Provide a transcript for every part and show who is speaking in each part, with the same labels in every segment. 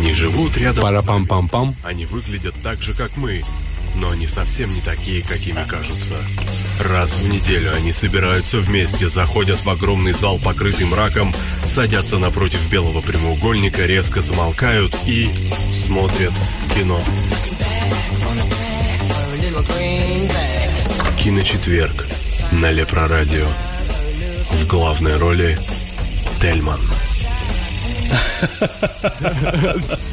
Speaker 1: Они живут рядом
Speaker 2: Пара пам пам пам
Speaker 1: Они выглядят так же, как мы, но они совсем не такие, какими кажутся. Раз в неделю они собираются вместе, заходят в огромный зал, покрытый мраком, садятся напротив белого прямоугольника, резко замолкают и смотрят кино. Киночетверг на Лепрорадио. В главной роли Тельман.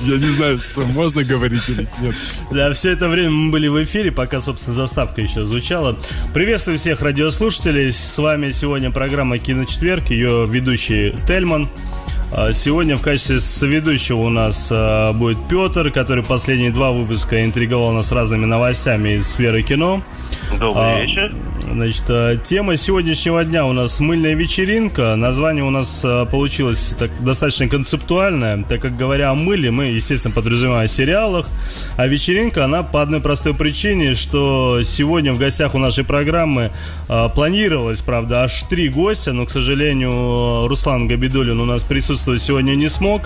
Speaker 2: Я не знаю, что можно говорить или нет.
Speaker 3: Да, все это время мы были в эфире, пока, собственно, заставка еще звучала. Приветствую всех радиослушателей. С вами сегодня программа «Киночетверг», ее ведущий Тельман. А Сегодня в качестве соведущего у нас а, будет Петр, который последние два выпуска интриговал нас разными новостями из сферы кино.
Speaker 4: Добрый
Speaker 3: А,
Speaker 4: вечер.
Speaker 3: Значит, э, тема сегодняшнего дня у нас мыльная вечеринка. Название у нас э, получилось так, достаточно концептуальное, так как говоря о мыле, мы, естественно, подразумеваем о сериалах. А вечеринка, она по одной простой причине, что сегодня в гостях у нашей программы э, планировалось, правда, аж три гостя, но, к сожалению, Руслан Габидулин у нас присутствовать сегодня не смог.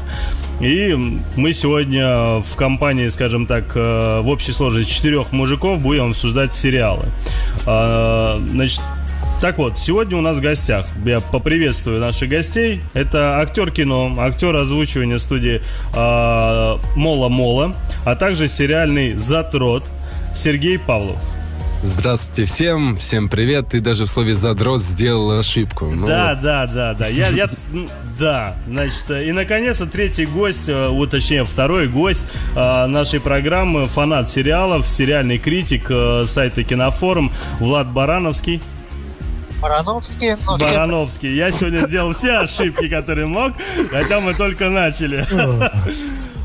Speaker 3: И мы сегодня в компании, скажем так, э, в общей сложности четырех мужиков будем обсуждать сериалы. А, Значит, так вот, сегодня у нас в гостях, я поприветствую наших гостей, это актер кино, актер озвучивания студии а, Мола Мола, а также сериальный затрот Сергей Павлов.
Speaker 2: Здравствуйте всем, всем привет. Ты даже в слове задрот сделал ошибку. Ну,
Speaker 3: Да, да, да, да. Я, я, м, да, значит, э, и наконец-то третий гость, э, вот точнее второй гость э, нашей программы, фанат сериалов, сериальный критик сайта Кинофорум Влад Барановский.
Speaker 5: Барановский, но все
Speaker 3: Барановский. Я сегодня сделал все ошибки, которые мог, хотя мы только начали.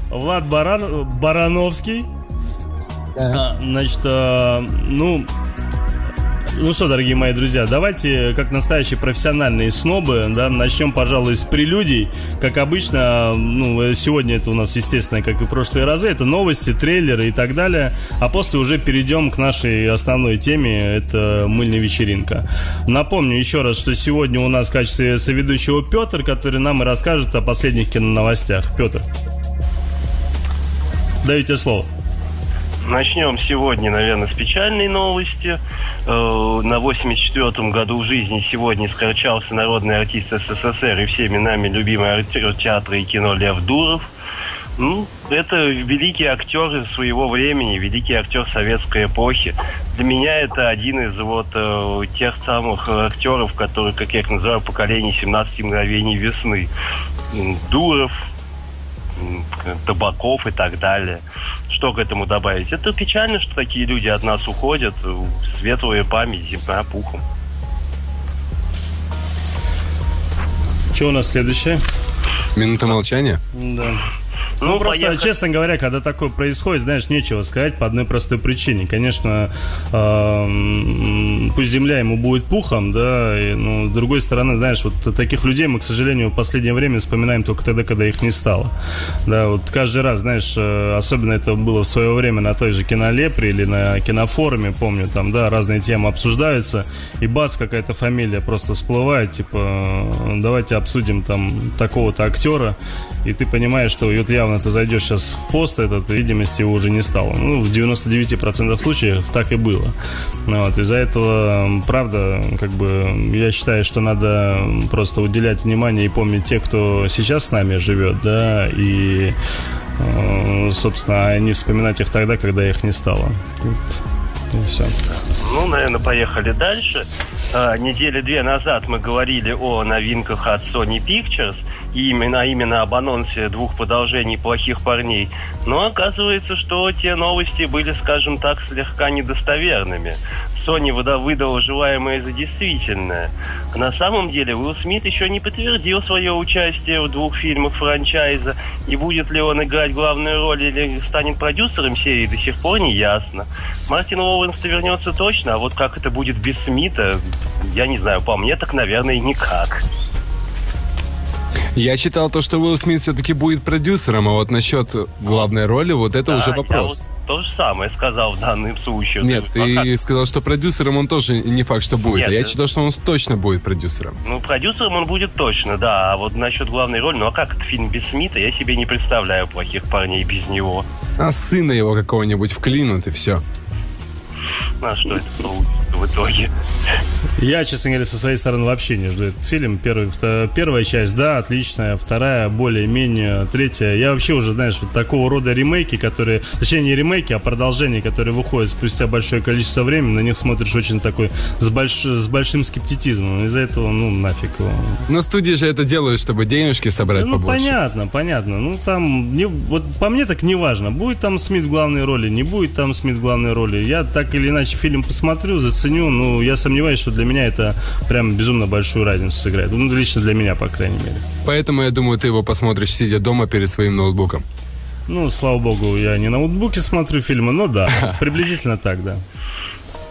Speaker 3: Влад Баран... Барановский.
Speaker 5: Да.
Speaker 3: А, Значит, э, ну, ну что, дорогие мои друзья, давайте, как настоящие профессиональные снобы, да, начнем, пожалуй, с прелюдий. Как обычно, ну, сегодня это у нас, естественно, как и в прошлые разы, это новости, трейлеры и так далее. А после уже перейдем к нашей основной теме, это мыльная вечеринка. Напомню еще раз, что сегодня у нас в качестве соведущего Петр, который нам и расскажет о последних киноновостях. Петр. Даю тебе слово.
Speaker 4: Начнем сегодня, наверное, с печальной новости. Э, На 84-м году жизни сегодня скончался народный артист СССР и всеми нами любимый актер театра и кино Лев Дуров. Ну, это великий актер своего времени, великий актер советской эпохи. Для меня это один из вот э, тех самых актеров, которые, как я их называю, поколение 17 мгновений весны. Дуров, Табаков и так далее. Что к этому добавить? Это печально, что такие люди от нас уходят. Светлая память, земля пухом.
Speaker 3: Что у нас следующее?
Speaker 2: Минута молчания.
Speaker 3: Да.
Speaker 4: Ну,
Speaker 3: Ну, просто,
Speaker 4: поехали.
Speaker 3: честно говоря, когда такое происходит, знаешь, нечего сказать по одной простой причине. Конечно, эм, пусть земля ему будет пухом, да, и, ну, с другой стороны, знаешь, вот таких людей мы, к сожалению, в последнее время вспоминаем только тогда, когда их не стало. Да, вот каждый раз, знаешь, э, особенно это было в свое время на той же кинолепре или на кинофоруме, помню, там, да, разные темы обсуждаются, и бац, какая-то фамилия просто всплывает, типа, давайте обсудим там такого-то актера, и ты понимаешь, что вот явно ты зайдешь сейчас в пост этот, видимости его уже не стало. Ну, в 99% случаев так и было. Вот, из-за этого, правда, как бы, я считаю, что надо просто уделять внимание и помнить тех, кто сейчас с нами живет, да, и, э, собственно, а не вспоминать их тогда, когда их не стало. И все.
Speaker 4: Ну, наверное, поехали дальше. А, недели две назад мы говорили о новинках от Sony Pictures, именно, а именно об анонсе двух продолжений «Плохих парней». Но оказывается, что те новости были, скажем так, слегка недостоверными. Sony выда- выдала желаемое за действительное. На самом деле Уилл Смит еще не подтвердил свое участие в двух фильмах франчайза, и будет ли он играть главную роль или станет продюсером серии, до сих пор не ясно. Мартин Лоуренс вернется точно, а вот как это будет без Смита, я не знаю, по мне так, наверное, никак.
Speaker 2: Я считал то, что Уилл Смит все-таки будет продюсером, а вот насчет главной роли, вот это
Speaker 4: Да,
Speaker 2: уже вопрос.
Speaker 4: вот- то же самое сказал в данном случае.
Speaker 2: Нет, ты сказал, что продюсером он тоже не факт, что будет.
Speaker 4: Нет,
Speaker 2: а я
Speaker 4: э,
Speaker 2: считал, что он точно будет продюсером.
Speaker 4: Ну, продюсером он будет точно, да. А вот насчет главной роли, ну а как это фильм без Смита, я себе не представляю плохих парней без него.
Speaker 2: А сына его какого-нибудь вклинут, и все.
Speaker 4: А что это получится в итоге?
Speaker 3: Я, честно говоря, со своей стороны вообще не жду этот фильм. Первый, вто- первая часть, да, отличная. Вторая, более-менее. Третья. Я вообще уже, знаешь, вот такого рода ремейки, которые... Точнее, не ремейки, а продолжения, которые выходят спустя большое количество времени, на них смотришь очень такой с, больш... с большим скептицизмом. Из-за этого, ну, нафиг его.
Speaker 2: Но студии же это делают, чтобы денежки собрать
Speaker 3: ну,
Speaker 2: побольше.
Speaker 3: понятно, понятно. Ну, там, не, вот по мне так не важно, будет там Смит в главной роли, не будет там Смит в главной роли. Я так или иначе фильм посмотрю, заценю, ну, я сомневаюсь, что для меня это прям безумно большую разницу сыграет. Ну, лично для меня, по крайней мере.
Speaker 2: Поэтому я думаю, ты его посмотришь, сидя дома перед своим ноутбуком.
Speaker 3: Ну, слава богу, я не на ноутбуке смотрю фильмы, но да, приблизительно так, да.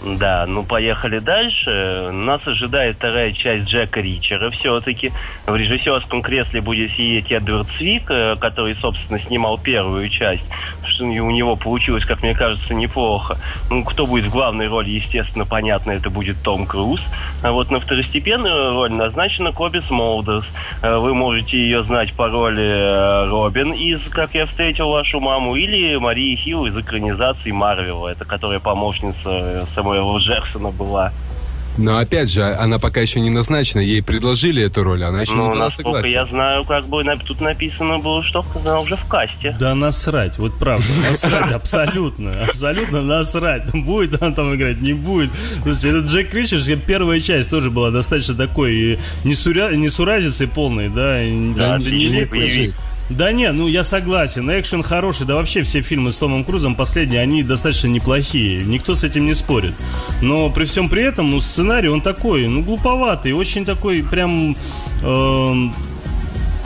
Speaker 4: Да, ну поехали дальше. Нас ожидает вторая часть Джека Ричера все-таки. В режиссерском кресле будет сидеть Эдвард Цвик, э, который, собственно, снимал первую часть. Что у него получилось, как мне кажется, неплохо. Ну, кто будет в главной роли, естественно, понятно, это будет Том Круз. А вот на второстепенную роль назначена Коби Смолдерс. Э, Вы можете ее знать по роли э, Робин из «Как я встретил вашу маму» или Марии Хилл из экранизации Марвела, это которая помощница э, Самуэла Джексона была.
Speaker 2: Но опять же, она пока еще не назначена, ей предложили эту роль, она еще
Speaker 4: Ну,
Speaker 2: не дала
Speaker 4: насколько
Speaker 2: согласия.
Speaker 4: я знаю, как бы тут написано было, что она уже в касте.
Speaker 3: Да насрать, вот правда, насрать, абсолютно, абсолютно насрать. Будет она там играть, не будет. Слушайте, этот Джек Ричардс, первая часть тоже была достаточно такой и несуря... несуразицей полной, да, и
Speaker 2: Да,
Speaker 3: да,
Speaker 2: не,
Speaker 3: не
Speaker 2: не скажи.
Speaker 3: Да не, ну я согласен, экшен хороший, да вообще все фильмы с Томом Крузом последние, они достаточно неплохие, никто с этим не спорит. Но при всем при этом, ну сценарий он такой, ну глуповатый, очень такой прям... эм,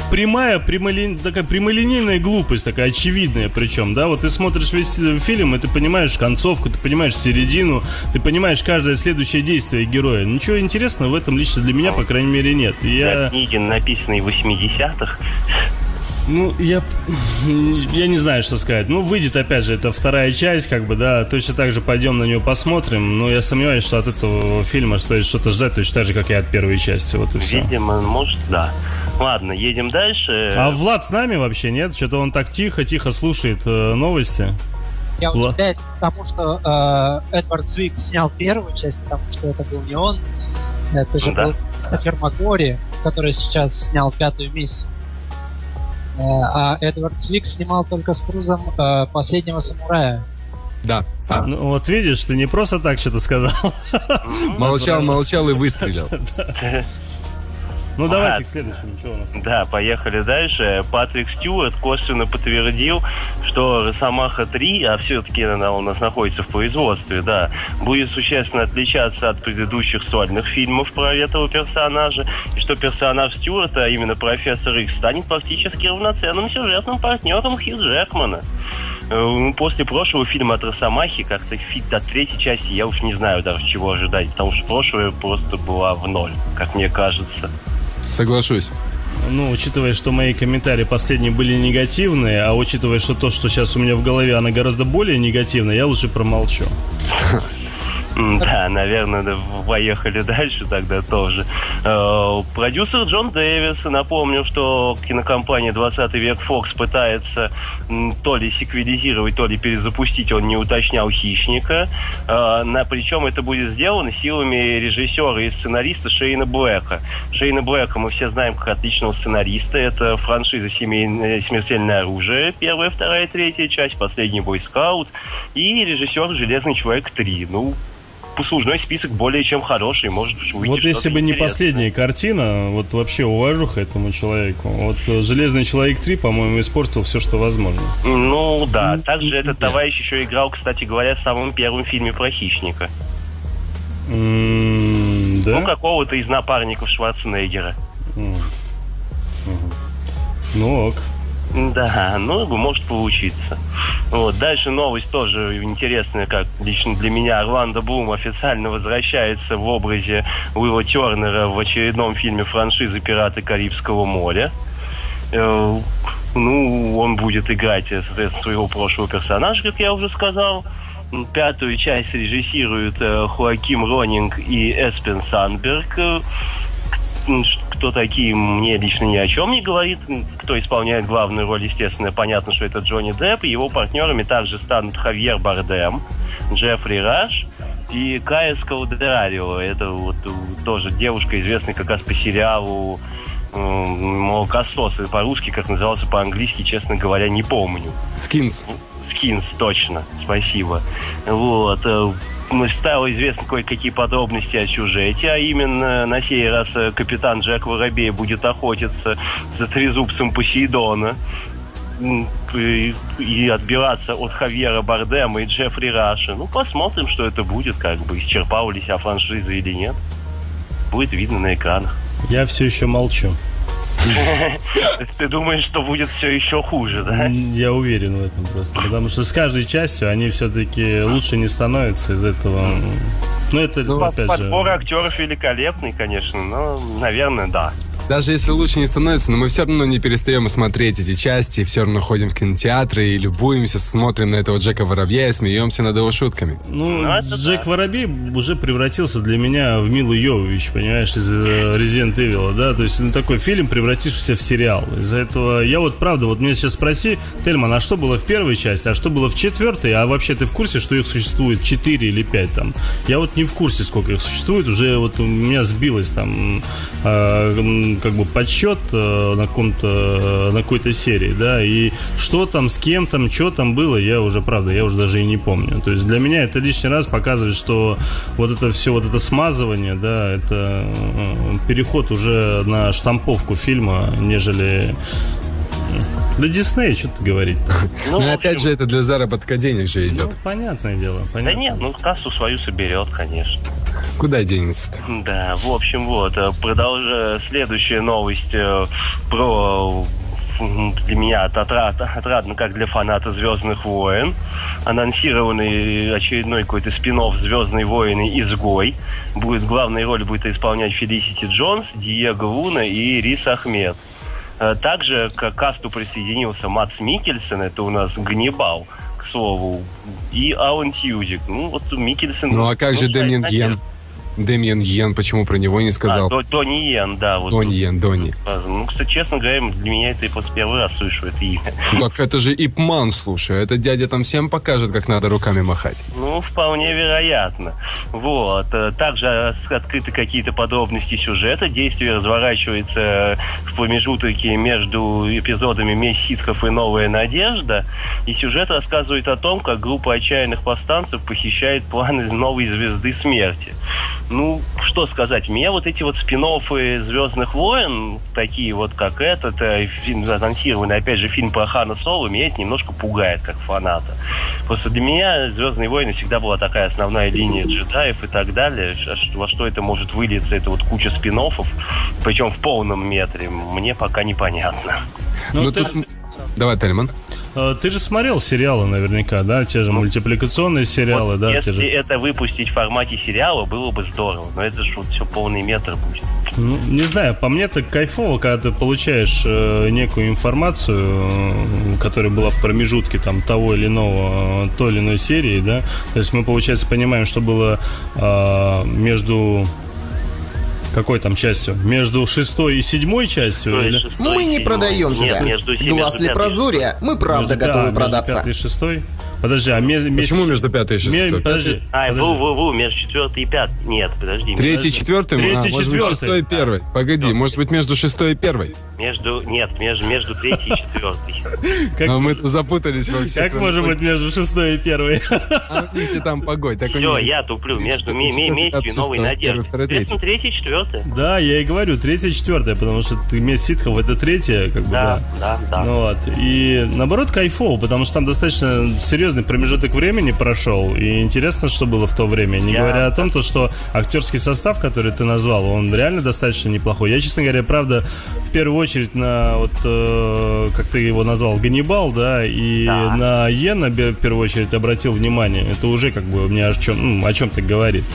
Speaker 3: прямая, прямолин... такая прямолинейная глупость, такая очевидная причем, да, вот ты смотришь весь э, фильм, и ты понимаешь концовку, ты понимаешь середину, ты понимаешь каждое следующее действие героя. Ничего интересного в этом лично для меня, по крайней мере, нет.
Speaker 4: Я...
Speaker 3: Я...
Speaker 4: Книги, написанные в 80-х.
Speaker 3: Ну, я, я не знаю, что сказать. Ну, выйдет, опять же, это вторая часть, как бы, да, точно так же пойдем на нее посмотрим, но я сомневаюсь, что от этого фильма стоит что-то ждать, точно так же, как и от первой части, вот и все.
Speaker 4: Видимо, может, да. Ладно, едем дальше.
Speaker 3: А Влад с нами вообще нет? Что-то он так тихо-тихо слушает э, новости.
Speaker 5: Я
Speaker 3: Ла-
Speaker 5: удивляюсь, потому что э, Эдвард Цвик снял первую часть, потому что это был не он. Это же
Speaker 4: Да.
Speaker 5: был Кристофер Макгори, который сейчас снял пятую миссию. Э, а Эдвард Цвик снимал только с Крузом э, «Последнего самурая».
Speaker 2: Да. А,
Speaker 3: Ну, вот видишь, ты не просто так что-то сказал.
Speaker 2: молчал, молчал и выстрелил.
Speaker 3: Ну, давайте
Speaker 4: Ладно.
Speaker 3: к следующему. Что у нас?
Speaker 4: Да, поехали дальше. Патрик Стюарт косвенно подтвердил, что Росомаха 3, а все-таки она у нас находится в производстве, да, будет существенно отличаться от предыдущих сольных фильмов про этого персонажа, и что персонаж Стюарта, а именно профессор Икс, станет практически равноценным сюжетным партнером Хью Джекмана. Э, ну, После прошлого фильма от Росомахи, как-то до третьей части я уж не знаю даже чего ожидать, потому что прошлая просто была в ноль, как мне кажется.
Speaker 2: Соглашусь.
Speaker 3: Ну, учитывая, что мои комментарии последние были негативные, а учитывая, что то, что сейчас у меня в голове, она гораздо более негативная, я лучше промолчу.
Speaker 4: Да, наверное, поехали дальше тогда тоже. Э, Продюсер Джон Дэвис, напомню, что кинокомпания 20 век Fox пытается то ли секвелизировать, то ли перезапустить, он не уточнял «Хищника». Э, на- Причем это будет сделано силами режиссера и сценариста Шейна Блэка. Шейна Блэка мы все знаем как отличного сценариста. Это франшиза «Семейное смертельное оружие», первая, вторая, третья часть, «Последний бойскаут» и режиссер «Железный человек 3». Ну, послужной список более чем хороший, может выйти
Speaker 3: Вот если бы не
Speaker 4: интересное.
Speaker 3: последняя картина, вот вообще уважуха этому человеку. Вот э, «Железный человек 3», по-моему, испортил все, что возможно.
Speaker 4: Ну да, также этот товарищ еще играл, кстати говоря, в самом первом фильме про хищника.
Speaker 3: М, Да?
Speaker 4: Ну, какого-то из напарников Шварценеггера.
Speaker 3: М. Мгм. Ну ок.
Speaker 4: Да, ну, может получиться. Вот, дальше новость тоже интересная, как лично для меня. Орландо Блум официально возвращается в образе Уилла Тернера в очередном фильме франшизы «Пираты Карибского моря». Э, Ну, он будет играть, соответственно, своего прошлого персонажа, как я уже сказал. Пятую часть режиссируют э, Хуаким Ронинг и Эспен Сандберг. Э, кто такие, мне лично ни о чем не говорит. Кто исполняет главную роль, естественно, понятно, что это Джонни Депп. Его партнерами также станут Хавьер Бардем, Джеффри Раш и Кая Скалдерарио. Это вот тоже девушка, известная как раз по сериалу молокосос. По-русски, как назывался по-английски, честно говоря, не помню.
Speaker 2: Skins.
Speaker 4: Skins, точно. Спасибо. Вот. Э, стало известно кое-какие подробности о сюжете, а именно на сей раз э, капитан Джек Воробей будет охотиться за трезубцем Посейдона и отбиваться от Хавьера Бардема и Джеффри Раша. Ну, посмотрим, что это будет, как бы, исчерпала ли себя франшиза или нет. Будет видно на экранах.
Speaker 3: Я все еще молчу.
Speaker 4: То есть ты думаешь, что будет все еще хуже, да?
Speaker 3: Я уверен в этом просто. Потому что с каждой частью они все-таки лучше не становятся из этого. Ну, это, ну, опять
Speaker 4: Подбор же... актеров великолепный, конечно, но, наверное, да.
Speaker 2: Даже если лучше не становится, но мы все равно не перестаем смотреть эти части, все равно ходим в кинотеатры и любуемся, смотрим на этого Джека Воробья и смеемся над его шутками.
Speaker 3: Ну, ну Джек да. Воробей уже превратился для меня в Милу Йовович, понимаешь, из э, Resident Evil, да, то есть на такой фильм превратишься в сериал. Из-за этого я вот, правда, вот мне сейчас спроси, Тельман, а что было в первой части, а что было в четвертой, а вообще ты в курсе, что их существует 4 или 5 там? Я вот не в курсе, сколько их существует, уже вот у меня сбилось там э, как бы подсчет э, на каком-то э, на какой-то серии, да, и что там, с кем там, что там было, я уже, правда, я уже даже и не помню. То есть для меня это лишний раз показывает, что вот это все, вот это смазывание, да, это э, переход уже на штамповку фильма, нежели да Дисней, что ты говорить
Speaker 2: Ну, ну опять же, это для заработка денег же идет. Ну,
Speaker 3: понятное дело. Понятно.
Speaker 4: Да нет, ну кассу свою соберет, конечно.
Speaker 2: Куда денется-то?
Speaker 4: Да, в общем, вот, э, продолжая следующая новость э, про для меня это отрад, отрадно, как для фаната «Звездных войн». Анонсированный очередной какой-то спин «Звездные войны. Изгой». Будет, главной роль будет исполнять Фелисити Джонс, Диего Луна и Рис Ахмед. Э, также к касту присоединился Мац Микельсон, это у нас Ганнибал, к слову, и Алан Тьюзик. Ну, вот Микельсон...
Speaker 2: Ну, а как же Дэмиен Йен? Дэмиен Йен, почему про него не сказал?
Speaker 4: А, Тони Йен, да.
Speaker 2: Вот Тони Йен, Дони.
Speaker 4: Ну, кстати, честно говоря, для меня это и после первый раз слышу это имя.
Speaker 2: Так это же Ипман, слушай. Этот дядя там всем покажет, как надо руками махать.
Speaker 4: Ну, вполне вероятно. Вот. Э, также открыты какие-то подробности сюжета. Действие разворачивается в промежутке между эпизодами «Месть ситхов» и «Новая надежда». И сюжет рассказывает о том, как группа отчаянных повстанцев похищает планы новой звезды смерти. Ну, что сказать, меня вот эти вот спин «Звездных войн», такие вот как этот, э, фильм анонсированный, опять же, фильм про Хана Соло, меня это немножко пугает, как фаната. Просто для меня «Звездные войны» всегда была такая основная линия джедаев и так далее. А во что это может вылиться, это вот куча спин причем в полном метре, мне пока непонятно.
Speaker 2: Ну, ну тут... Давай, Тельман.
Speaker 3: Э, ты же смотрел сериалы наверняка, да? Те же ну, мультипликационные сериалы, вот да?
Speaker 4: Если
Speaker 3: же...
Speaker 4: это выпустить в формате сериала, было бы здорово. Но это же вот все полный метр будет.
Speaker 3: Ну, не знаю, по мне так кайфово, когда ты получаешь э, некую информацию, э, которая была в промежутке там того или иного, э, той или иной серии, да. То есть мы, получается, понимаем, что было э, между какой там частью? Между шестой и седьмой частью?
Speaker 6: Или? Мы не продаемся. Нет, между, Глаз ли прозория? Мы правда между, готовы да, продаться.
Speaker 3: Между пятой и шестой? Подожди, а между...
Speaker 2: Почему между пятой и шестой?
Speaker 4: Подожди, а, подожди. Ву, ву, ву, между четвертой и пятой. Нет, подожди.
Speaker 2: Третий, четвертый? Третий, а, может быть, шестой и первый. Погоди, может быть, между шестой и первой?
Speaker 4: Между... Нет, между, между третьей и четвертой.
Speaker 2: Как... Но мы запутались во всех.
Speaker 3: Как может быть между шестой и первой?
Speaker 2: А если там погодь.
Speaker 4: Все, я туплю. Между местью и новой надеждой. Соответственно, третья и четвертая.
Speaker 3: Да, я и говорю, третья и четвертая, потому что месть ситхов это третья, как бы,
Speaker 4: да. Да, да,
Speaker 3: Ну вот. И наоборот, кайфово, потому что там достаточно серьезный промежуток времени прошел. И интересно, что было в то время. Не я... говоря о том, то, что актерский состав, который ты назвал, он реально достаточно неплохой. Я, честно говоря, правда, в первую очередь на вот, э, как ты его назвал, Ганнибал, да, и да. на Йена в первую очередь обратил внимание. Это уже как бы мне о чем, ну, о чем-то говорит.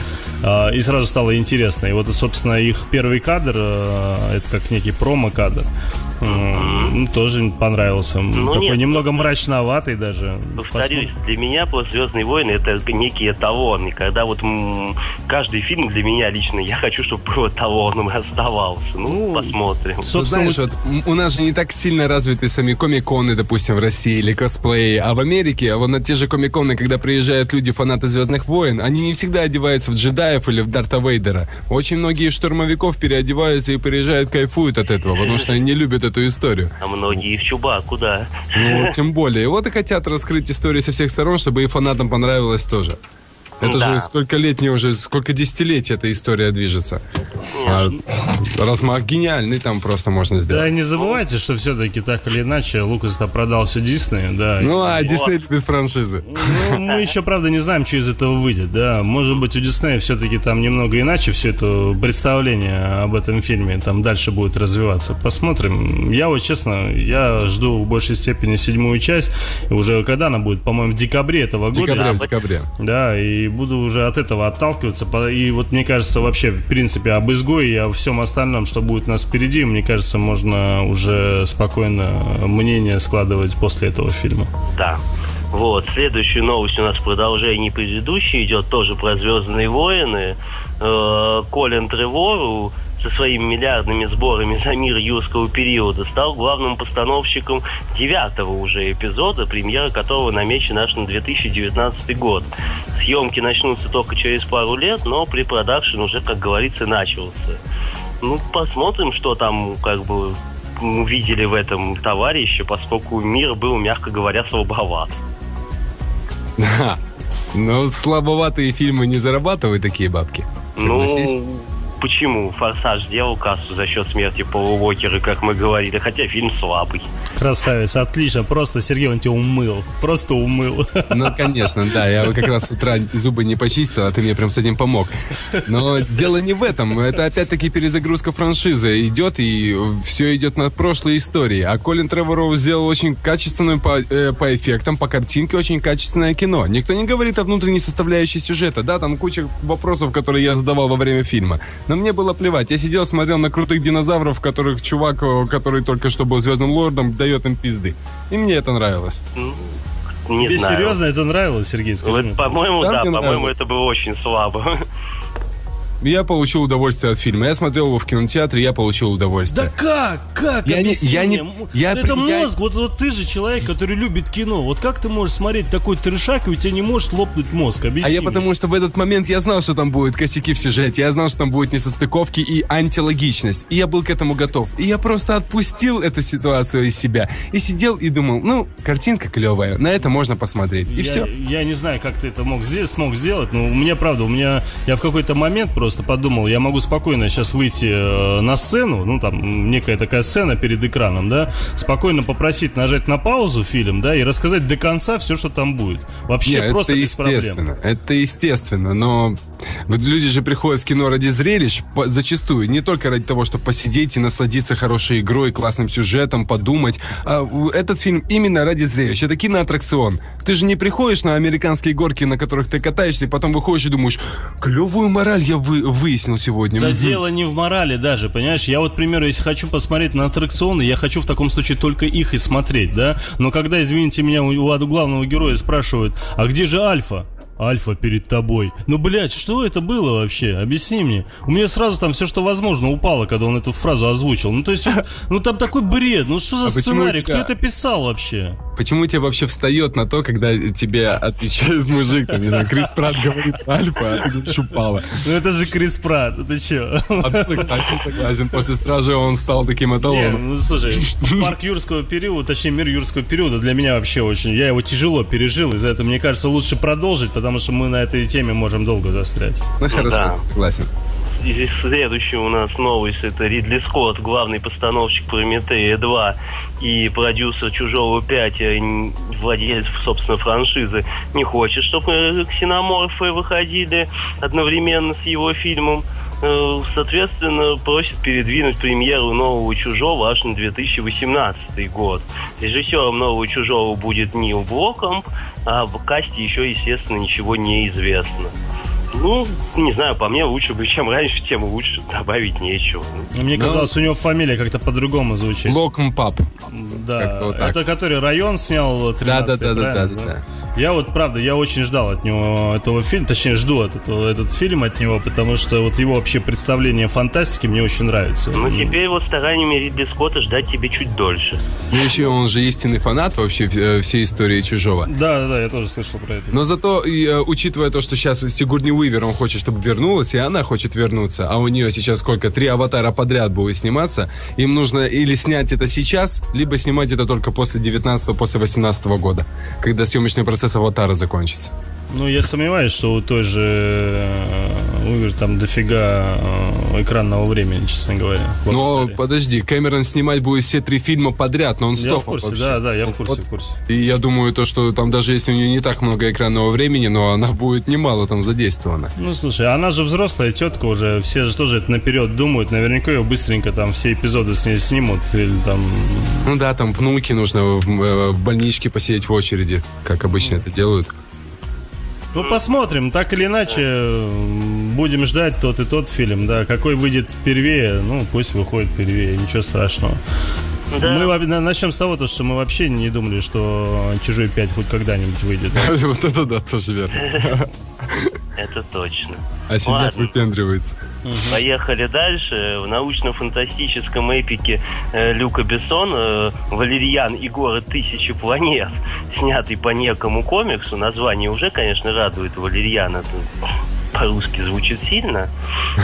Speaker 3: Э, и сразу стало интересно. И вот, собственно, их первый кадр, э, это как некий промо-кадр. Ну, тоже понравился. Ну, Такой нет, немного просто... мрачноватый даже.
Speaker 4: Повторюсь, Посмотрим. для меня «Звездные войны» это некий эталон. И когда вот м- каждый фильм для меня лично, я хочу, чтобы был эталоном и оставался. Ну, ну посмотрим.
Speaker 2: Собственно, знаешь, вот у нас же не так сильно развиты сами комиконы, допустим, в России или косплеи, а в Америке, вот на те же комиконы, когда приезжают люди, фанаты «Звездных войн», они не всегда одеваются в джедаев или в Дарта Вейдера. Очень многие штурмовиков переодеваются и приезжают, кайфуют от этого, потому что они не любят эту историю.
Speaker 4: А многие в Чубаку, да.
Speaker 2: Ну, тем более. Вот и хотят раскрыть историю со всех сторон, чтобы и фанатам понравилось тоже. Это да. же сколько лет не уже, сколько десятилетий эта история движется. А, размах гениальный там просто можно сделать.
Speaker 3: Да, не забывайте, что все-таки так или иначе Лукас-то продался Дисней, да.
Speaker 2: Ну, а Дисней любит франшизы.
Speaker 3: Ну, мы еще, правда, не знаем, что из этого выйдет, да. Может быть, у Диснея все-таки там немного иначе все это представление об этом фильме там дальше будет развиваться. Посмотрим. Я вот, честно, я жду в большей степени седьмую часть. Уже когда она будет, по-моему, в декабре этого года.
Speaker 2: Декабре, в декабре.
Speaker 3: Да, и буду уже от этого отталкиваться. И вот мне кажется, вообще, в принципе, об изгое и о всем остальном, что будет у нас впереди, мне кажется, можно уже спокойно мнение складывать после этого фильма.
Speaker 4: Да. Вот, следующая новость у нас в продолжении предыдущей идет тоже про Звездные войны. Э, Колин Тревору со своими миллиардными сборами за мир юрского периода стал главным постановщиком девятого уже эпизода, премьера которого намечена аж на 2019 год. Съемки начнутся только через пару лет, но при продакшн уже, как говорится, начался. Ну, посмотрим, что там, как бы, увидели в этом товарище, поскольку мир был, мягко говоря, слабоват.
Speaker 2: Да. Но слабоватые фильмы не зарабатывают такие бабки. Согласись?
Speaker 4: Ну, почему «Форсаж» сделал кассу за счет смерти Пола Уокера, как мы говорили, хотя фильм слабый.
Speaker 3: Красавец, отлично. Просто, Сергей, он тебя умыл. Просто умыл.
Speaker 2: Ну, конечно, да. Я как раз с утра зубы не почистил, а ты мне прям с этим помог. Но дело не в этом. Это опять-таки перезагрузка франшизы идет, и все идет на прошлой истории. А Колин Треворов сделал очень качественную по, э, по эффектам, по картинке очень качественное кино. Никто не говорит о внутренней составляющей сюжета. Да, там куча вопросов, которые я задавал во время фильма. Но мне было плевать. Я сидел, смотрел на крутых динозавров, которых чувак, который только что был Звездным Лордом, дает им пизды. И мне это нравилось.
Speaker 3: Не Тебе знаю. серьезно это нравилось, Сергей?
Speaker 4: Вот, по-моему, да, да по-моему, это было очень слабо.
Speaker 2: Я получил удовольствие от фильма. Я смотрел его в кинотеатре, я получил удовольствие.
Speaker 3: Да как? Как?
Speaker 2: Я не, я не, я,
Speaker 3: это я... мозг. Вот, вот ты же человек, который любит кино. Вот как ты можешь смотреть такой трешак, и у тебя не может лопнуть мозг? Объясни
Speaker 2: а я потому что в этот момент я знал, что там будут косяки в сюжете. Я знал, что там будет несостыковки и антилогичность. И я был к этому готов. И я просто отпустил эту ситуацию из себя. И сидел и думал, ну, картинка клевая. На это можно посмотреть. И
Speaker 3: я,
Speaker 2: все.
Speaker 3: Я не знаю, как ты это мог, смог сделать, но у меня, правда, у меня... Я в какой-то момент просто просто подумал, я могу спокойно сейчас выйти э, на сцену, ну там некая такая сцена перед экраном, да, спокойно попросить нажать на паузу фильм, да, и рассказать до конца все, что там будет. Вообще
Speaker 2: Нет,
Speaker 3: просто
Speaker 2: это
Speaker 3: без
Speaker 2: естественно,
Speaker 3: проблем.
Speaker 2: Это естественно, но люди же приходят в кино ради зрелищ, зачастую, не только ради того, чтобы посидеть и насладиться хорошей игрой, классным сюжетом, подумать. А этот фильм именно ради зрелищ. Это киноаттракцион. Ты же не приходишь на американские горки, на которых ты катаешься, и потом выходишь и думаешь, клевую мораль я вы, выяснил сегодня.
Speaker 3: Да дело не в морали даже, понимаешь? Я вот, к примеру, если хочу посмотреть на аттракционы, я хочу в таком случае только их и смотреть, да? Но когда, извините меня, у, у главного героя спрашивают, а где же Альфа? Альфа перед тобой. Ну, блядь, что это было вообще? Объясни мне. У меня сразу там все, что возможно, упало, когда он эту фразу озвучил. Ну, то есть, ну там такой бред. Ну, что за а сценарий? Тебя... Кто это писал вообще?
Speaker 2: Почему тебе вообще встает на то, когда тебе отвечает мужик? не знаю, Крис Пратт говорит Альфа, а ты говоришь упала.
Speaker 3: Ну, это же Крис Пратт, это что? А
Speaker 2: согласен, согласен. После Стражи он стал таким эталоном.
Speaker 3: ну, слушай, парк юрского периода, точнее, мир юрского периода для меня вообще очень... Я его тяжело пережил, из-за этого, мне кажется, лучше продолжить, потому что мы на этой теме можем долго застрять.
Speaker 2: Ну хорошо, да. согласен.
Speaker 4: И следующая у нас новость это Ридли Скотт, главный постановщик Прометея 2 и продюсер Чужого 5, э, владелец, собственно, франшизы, не хочет, чтобы ксеноморфы выходили одновременно с его фильмом. Э, соответственно, просит передвинуть премьеру нового «Чужого» аж на 2018 год. Режиссером нового «Чужого» будет Нил Блоком, а в касте еще, естественно, ничего не известно. Ну, не знаю, по мне лучше бы, чем раньше, тем лучше. Добавить нечего.
Speaker 3: Ну, мне ну, казалось, у него фамилия как-то по-другому звучит.
Speaker 2: Локм Пап.
Speaker 3: Да, вот это который район снял 13 да, да, да, да, да, да, да. Я вот, правда, я очень ждал от него этого фильма, точнее, жду от этого, этот фильм от него, потому что вот его вообще представление фантастики мне очень нравится.
Speaker 4: Ну, теперь вот стараниями Ридли Скотта ждать тебе чуть дольше.
Speaker 2: Ну, еще он же истинный фанат вообще э, всей истории Чужого.
Speaker 3: Да, да, да, я тоже слышал про это.
Speaker 2: Но зато, и, э, учитывая то, что сейчас Сигурни Уивер, он хочет, чтобы вернулась, и она хочет вернуться, а у нее сейчас сколько, три аватара подряд будет сниматься, им нужно или снять это сейчас, либо снимать это только после 19 после 18 года, когда съемочный процесс процесс аватара закончится.
Speaker 3: Ну, я сомневаюсь, что у той же Уивер там дофига э, экранного времени, честно говоря.
Speaker 2: Но подожди, Кэмерон снимать будет все три фильма подряд, но он стоп. Я
Speaker 3: в курсе, вообще. да, да, я в курсе, вот, в курсе.
Speaker 2: И я думаю, то, что там даже если у нее не так много экранного времени, но она будет немало там задействована.
Speaker 3: Ну, слушай, она же взрослая тетка уже, все же тоже это наперед думают, наверняка ее быстренько там все эпизоды с ней снимут или там...
Speaker 2: Ну да, там внуки нужно в, э, в больничке посидеть в очереди, как обычно это делают.
Speaker 3: Ну, посмотрим. Так или иначе, будем ждать тот и тот фильм, да. Какой выйдет первее, ну, пусть выходит первее, ничего страшного. Да. Мы начнем с того, что мы вообще не думали, что «Чужой 5» хоть когда-нибудь выйдет.
Speaker 2: Вот это да, тоже верно.
Speaker 4: Это точно.
Speaker 2: А сидят выпендривается.
Speaker 4: Поехали дальше. В научно-фантастическом эпике э, Люка Бессона «Валерьян и город тысячи планет», снятый по некому комиксу. Название уже, конечно, радует. «Валерьян» это по-русски звучит сильно.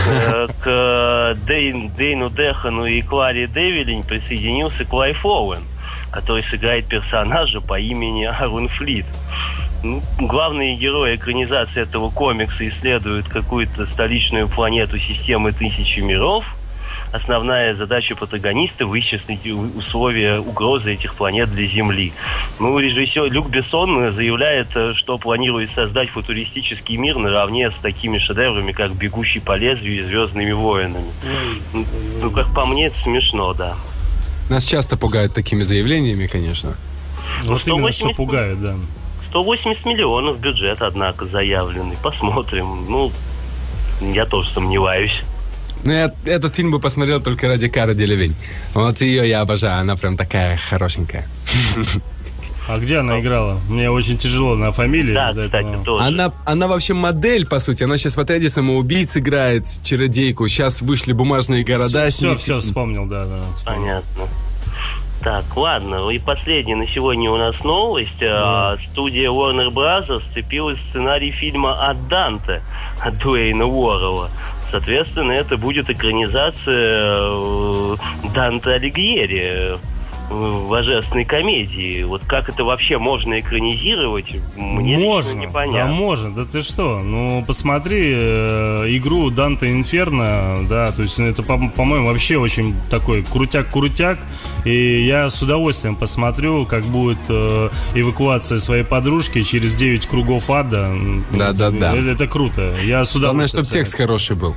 Speaker 4: Э, к Дейн, Дейну Дехану и Кларе Девилин присоединился Клайф Оуэн, который сыграет персонажа по имени Арун Флит. Ну, главные герои экранизации этого комикса исследуют какую-то столичную планету системы тысячи миров. Основная задача протагониста – вычислить условия угрозы этих планет для Земли. Ну, режиссер Люк Бессон заявляет, что планирует создать футуристический мир наравне с такими шедеврами, как «Бегущий по лезвию» и «Звездными воинами». Ну, как по мне, это смешно, да.
Speaker 2: Нас часто пугают такими заявлениями, конечно.
Speaker 3: Ну, вот именно, что пугает, да.
Speaker 4: 180 миллионов бюджет, однако, заявленный. Посмотрим. Ну, я тоже сомневаюсь.
Speaker 2: Ну, я этот фильм бы посмотрел только ради Кары Делевинь. Вот ее я обожаю, она прям такая хорошенькая.
Speaker 3: А где она играла? Мне очень тяжело на фамилии.
Speaker 4: Да, кстати, этого. тоже.
Speaker 2: Она, она вообще модель, по сути. Она сейчас в отряде самоубийц играет, чародейку. Сейчас вышли бумажные города.
Speaker 3: Все, все, все вспомнил, да, да.
Speaker 4: Вспомнил. Понятно. Так, ладно. И последняя на сегодня у нас новость. Mm. Студия Warner Bros. сцепилась в сценарий фильма «От Данте» от Дуэйна Уоррелла. Соответственно, это будет экранизация э, Данте Алигьери божественной комедии. Вот как это вообще можно экранизировать, мне можно, не понятно.
Speaker 3: Да, можно. Да ты что? Ну, посмотри э, игру Данте Инферно, да, то есть ну, это, по- по-моему, вообще очень такой крутяк-крутяк, и я с удовольствием посмотрю, как будет э, эвакуация своей подружки через 9 кругов ада.
Speaker 2: Да-да-да.
Speaker 3: Это, это круто. Я с удовольствием... Главное,
Speaker 2: чтобы текст хороший был.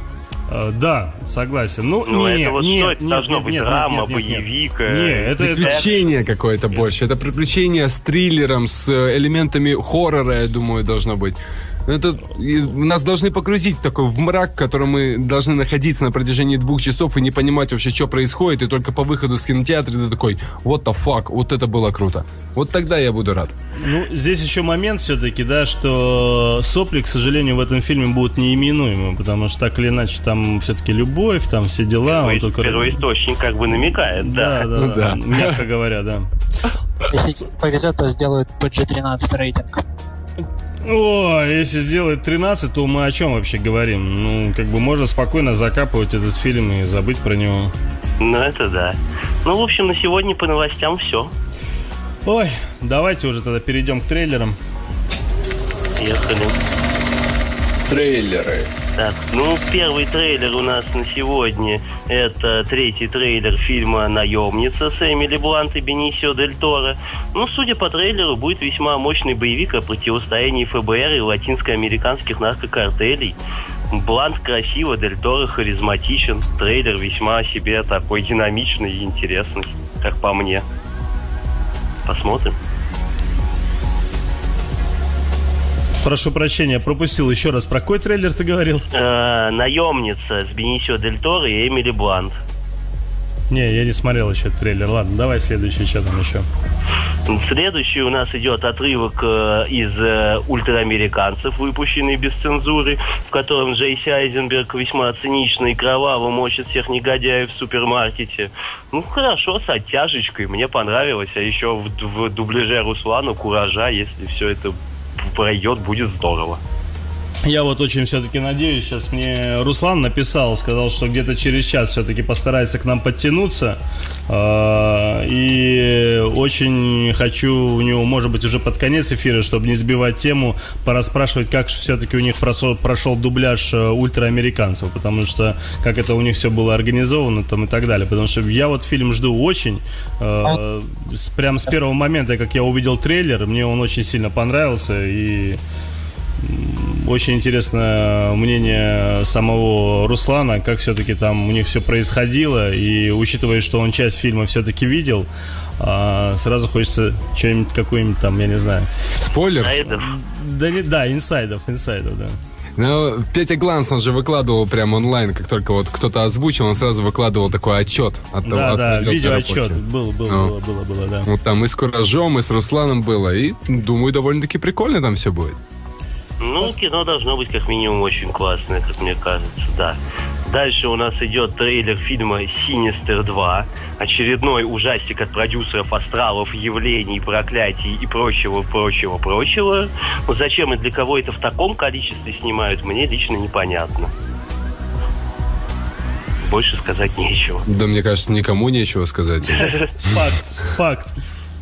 Speaker 3: Uh, да, согласен. Ну,
Speaker 4: ну не, это вот не, что это должно нет, быть? Нет, Драма, нет, нет, боевик? Нет,
Speaker 2: нет это, приключение это... какое-то больше. Это приключение с триллером, с э, элементами хоррора, я думаю, должно быть. Это, нас должны погрузить в такой в мрак, в котором мы должны находиться на протяжении двух часов и не понимать вообще, что происходит, и только по выходу с кинотеатра ты такой, what the fuck, вот это было круто. Вот тогда я буду рад.
Speaker 3: Ну, здесь еще момент все-таки, да, что сопли, к сожалению, в этом фильме будут неименуемы, потому что так или иначе там все-таки любовь, там все дела.
Speaker 4: Первый, только... Первоисточник как бы намекает, да.
Speaker 3: Да, да, ну, да. мягко говоря, да.
Speaker 5: Если повезет, то сделают PG-13 рейтинг.
Speaker 3: О, если сделать 13, то мы о чем вообще говорим? Ну, как бы можно спокойно закапывать этот фильм и забыть про него.
Speaker 4: Ну, это да. Ну, в общем, на сегодня по новостям все.
Speaker 3: Ой, давайте уже тогда перейдем к трейлерам.
Speaker 4: Ехали.
Speaker 7: Трейлеры.
Speaker 4: Так, ну, первый трейлер у нас на сегодня это третий трейлер фильма «Наемница» с Эмили Блант и Бенисио Дель Торо. Ну, судя по трейлеру, будет весьма мощный боевик о противостоянии ФБР и латинско-американских наркокартелей. Блант красиво, Дель Торо харизматичен. Трейлер весьма себе такой динамичный и интересный, как по мне. Посмотрим.
Speaker 3: Прошу прощения, пропустил еще раз. Про какой трейлер ты говорил?
Speaker 4: Э, Наемница с Бенисио Дель Торо и Эмили Блант.
Speaker 3: Не, я не смотрел еще этот трейлер. Ладно, давай следующий, что там еще?
Speaker 4: Следующий у нас идет отрывок э, из э, «Ультраамериканцев», выпущенный без цензуры, в котором Джейси Айзенберг весьма цинично и кроваво мочит всех негодяев в супермаркете. Ну, хорошо, с оттяжечкой, мне понравилось. А еще в, в дубляже Руслана «Куража», если все это пройдет, будет здорово.
Speaker 3: Я вот очень все-таки надеюсь, сейчас мне Руслан написал, сказал, что где-то через час все-таки постарается к нам подтянуться. А, и очень хочу у него, может быть, уже под конец эфира, чтобы не сбивать тему, пораспрашивать, как все-таки у них прошел, прошел дубляж э, ультраамериканцев, потому что как это у них все было организовано там и так далее. Потому что я вот фильм жду очень. Э, прям с первого момента, как я увидел трейлер, мне он очень сильно понравился. И очень интересно мнение самого Руслана, как все-таки там у них все происходило, и учитывая, что он часть фильма все-таки видел, а, сразу хочется что-нибудь, какой-нибудь там, я не знаю.
Speaker 2: Спойлер?
Speaker 3: Да, не, да, инсайдов, инсайдов, да.
Speaker 2: Ну, Петя Гланс, он же выкладывал прям онлайн, как только вот кто-то озвучил, он сразу выкладывал такой отчет.
Speaker 3: От, да, от да, видеоотчет. Был, был, ну, было, было, было, да.
Speaker 2: Вот там и с Куражом, и с Русланом было, и, думаю, довольно-таки прикольно там все будет.
Speaker 4: Ну, кино должно быть как минимум очень классное, как мне кажется, да. Дальше у нас идет трейлер фильма «Синистер 2». Очередной ужастик от продюсеров астралов, явлений, проклятий и прочего, прочего, прочего. Вот зачем и для кого это в таком количестве снимают, мне лично непонятно. Больше сказать нечего.
Speaker 2: Да, мне кажется, никому нечего сказать.
Speaker 3: Факт, факт.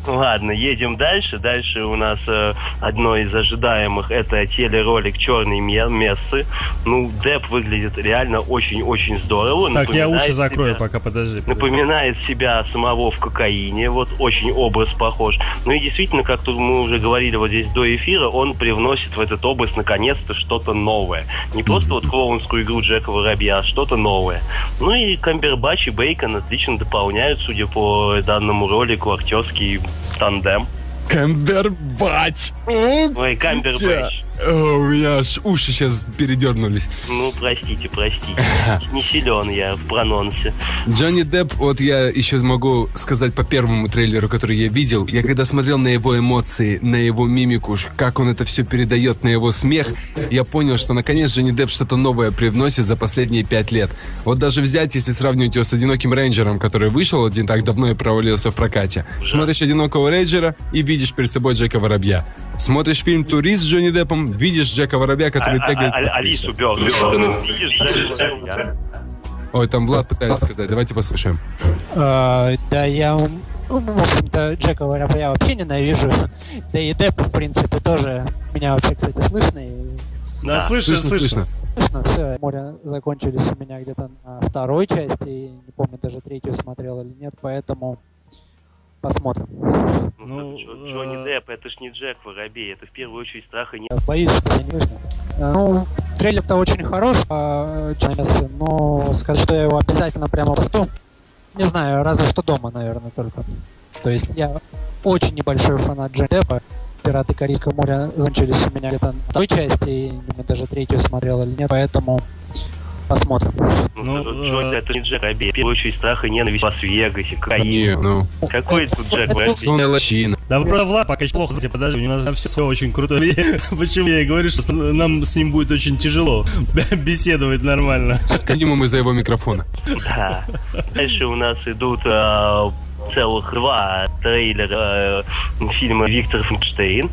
Speaker 4: Ладно, едем дальше. Дальше у нас э, одно из ожидаемых это телеролик Черной мессы. Ну, Деп выглядит реально очень-очень здорово.
Speaker 3: Так, я уши закрою, себя, пока подожди.
Speaker 4: Напоминает себя самого в кокаине. Вот очень образ похож. Ну и действительно, как тут мы уже говорили вот здесь до эфира, он привносит в этот образ наконец-то что-то новое. Не просто вот клоунскую игру Джека Воробья, а что-то новое. Ну и Камбербач и Бейкон отлично дополняют, судя по данному ролику, актерский тандем.
Speaker 2: Камбербач!
Speaker 4: Ой, Камбербач.
Speaker 2: О, у меня аж уши сейчас передернулись.
Speaker 4: Ну, простите, простите. Не силен я в прононсе.
Speaker 2: Джонни Депп, вот я еще могу сказать по первому трейлеру, который я видел. Я когда смотрел на его эмоции, на его мимику, как он это все передает, на его смех, я понял, что наконец Джонни Депп что-то новое привносит за последние пять лет. Вот даже взять, если сравнивать его с «Одиноким рейнджером», который вышел один так давно и провалился в прокате. Смотришь «Одинокого рейнджера» и видишь перед собой Джека Воробья. Смотришь фильм «Турист» с Джонни Деппом, видишь Джека Воробья, который а, тегает... А,
Speaker 4: а, Алису Бёрд,
Speaker 2: Ой, там Влад пытается сказать, давайте послушаем.
Speaker 5: А, да, я, ну, в общем-то, Джека Воробья вообще ненавижу. Да и Депп, в принципе, тоже. Меня вообще, кстати, слышно. И...
Speaker 3: Да, слышно, слышно. слышно.
Speaker 5: Слышно, все. Море закончились у меня где-то на второй части. И не помню, даже третью смотрел или нет, поэтому Посмотрим.
Speaker 4: Ну, ну Джонни э... Депп, это ж не Джек Воробей, это в первую очередь страх и не...
Speaker 5: Боюсь, конечно. Ну, трейлер-то очень хорош, а, но сказать, что я его обязательно прямо посту, не знаю, разве что дома, наверное, только. То есть я очень небольшой фанат Джонни Деппа. Пираты Карибского моря закончились у меня где-то на второй части, и даже третью смотрел или нет, поэтому Посмотрим.
Speaker 4: Ну, ну Джонни, э... это не Джек. В первую очередь страх и ненависть в Лас-Вегасе,
Speaker 2: Не, ну.
Speaker 4: Какой тут Джек
Speaker 2: лощина.
Speaker 3: Да про Влад пока плохо, подожди, у нас все, все очень круто. Почему я и говорю, что нам с ним будет очень тяжело беседовать нормально.
Speaker 2: Минимум из-за его микрофона.
Speaker 4: Да. Дальше у нас идут а, целых два трейлера э, фильма Виктор Франкштейн.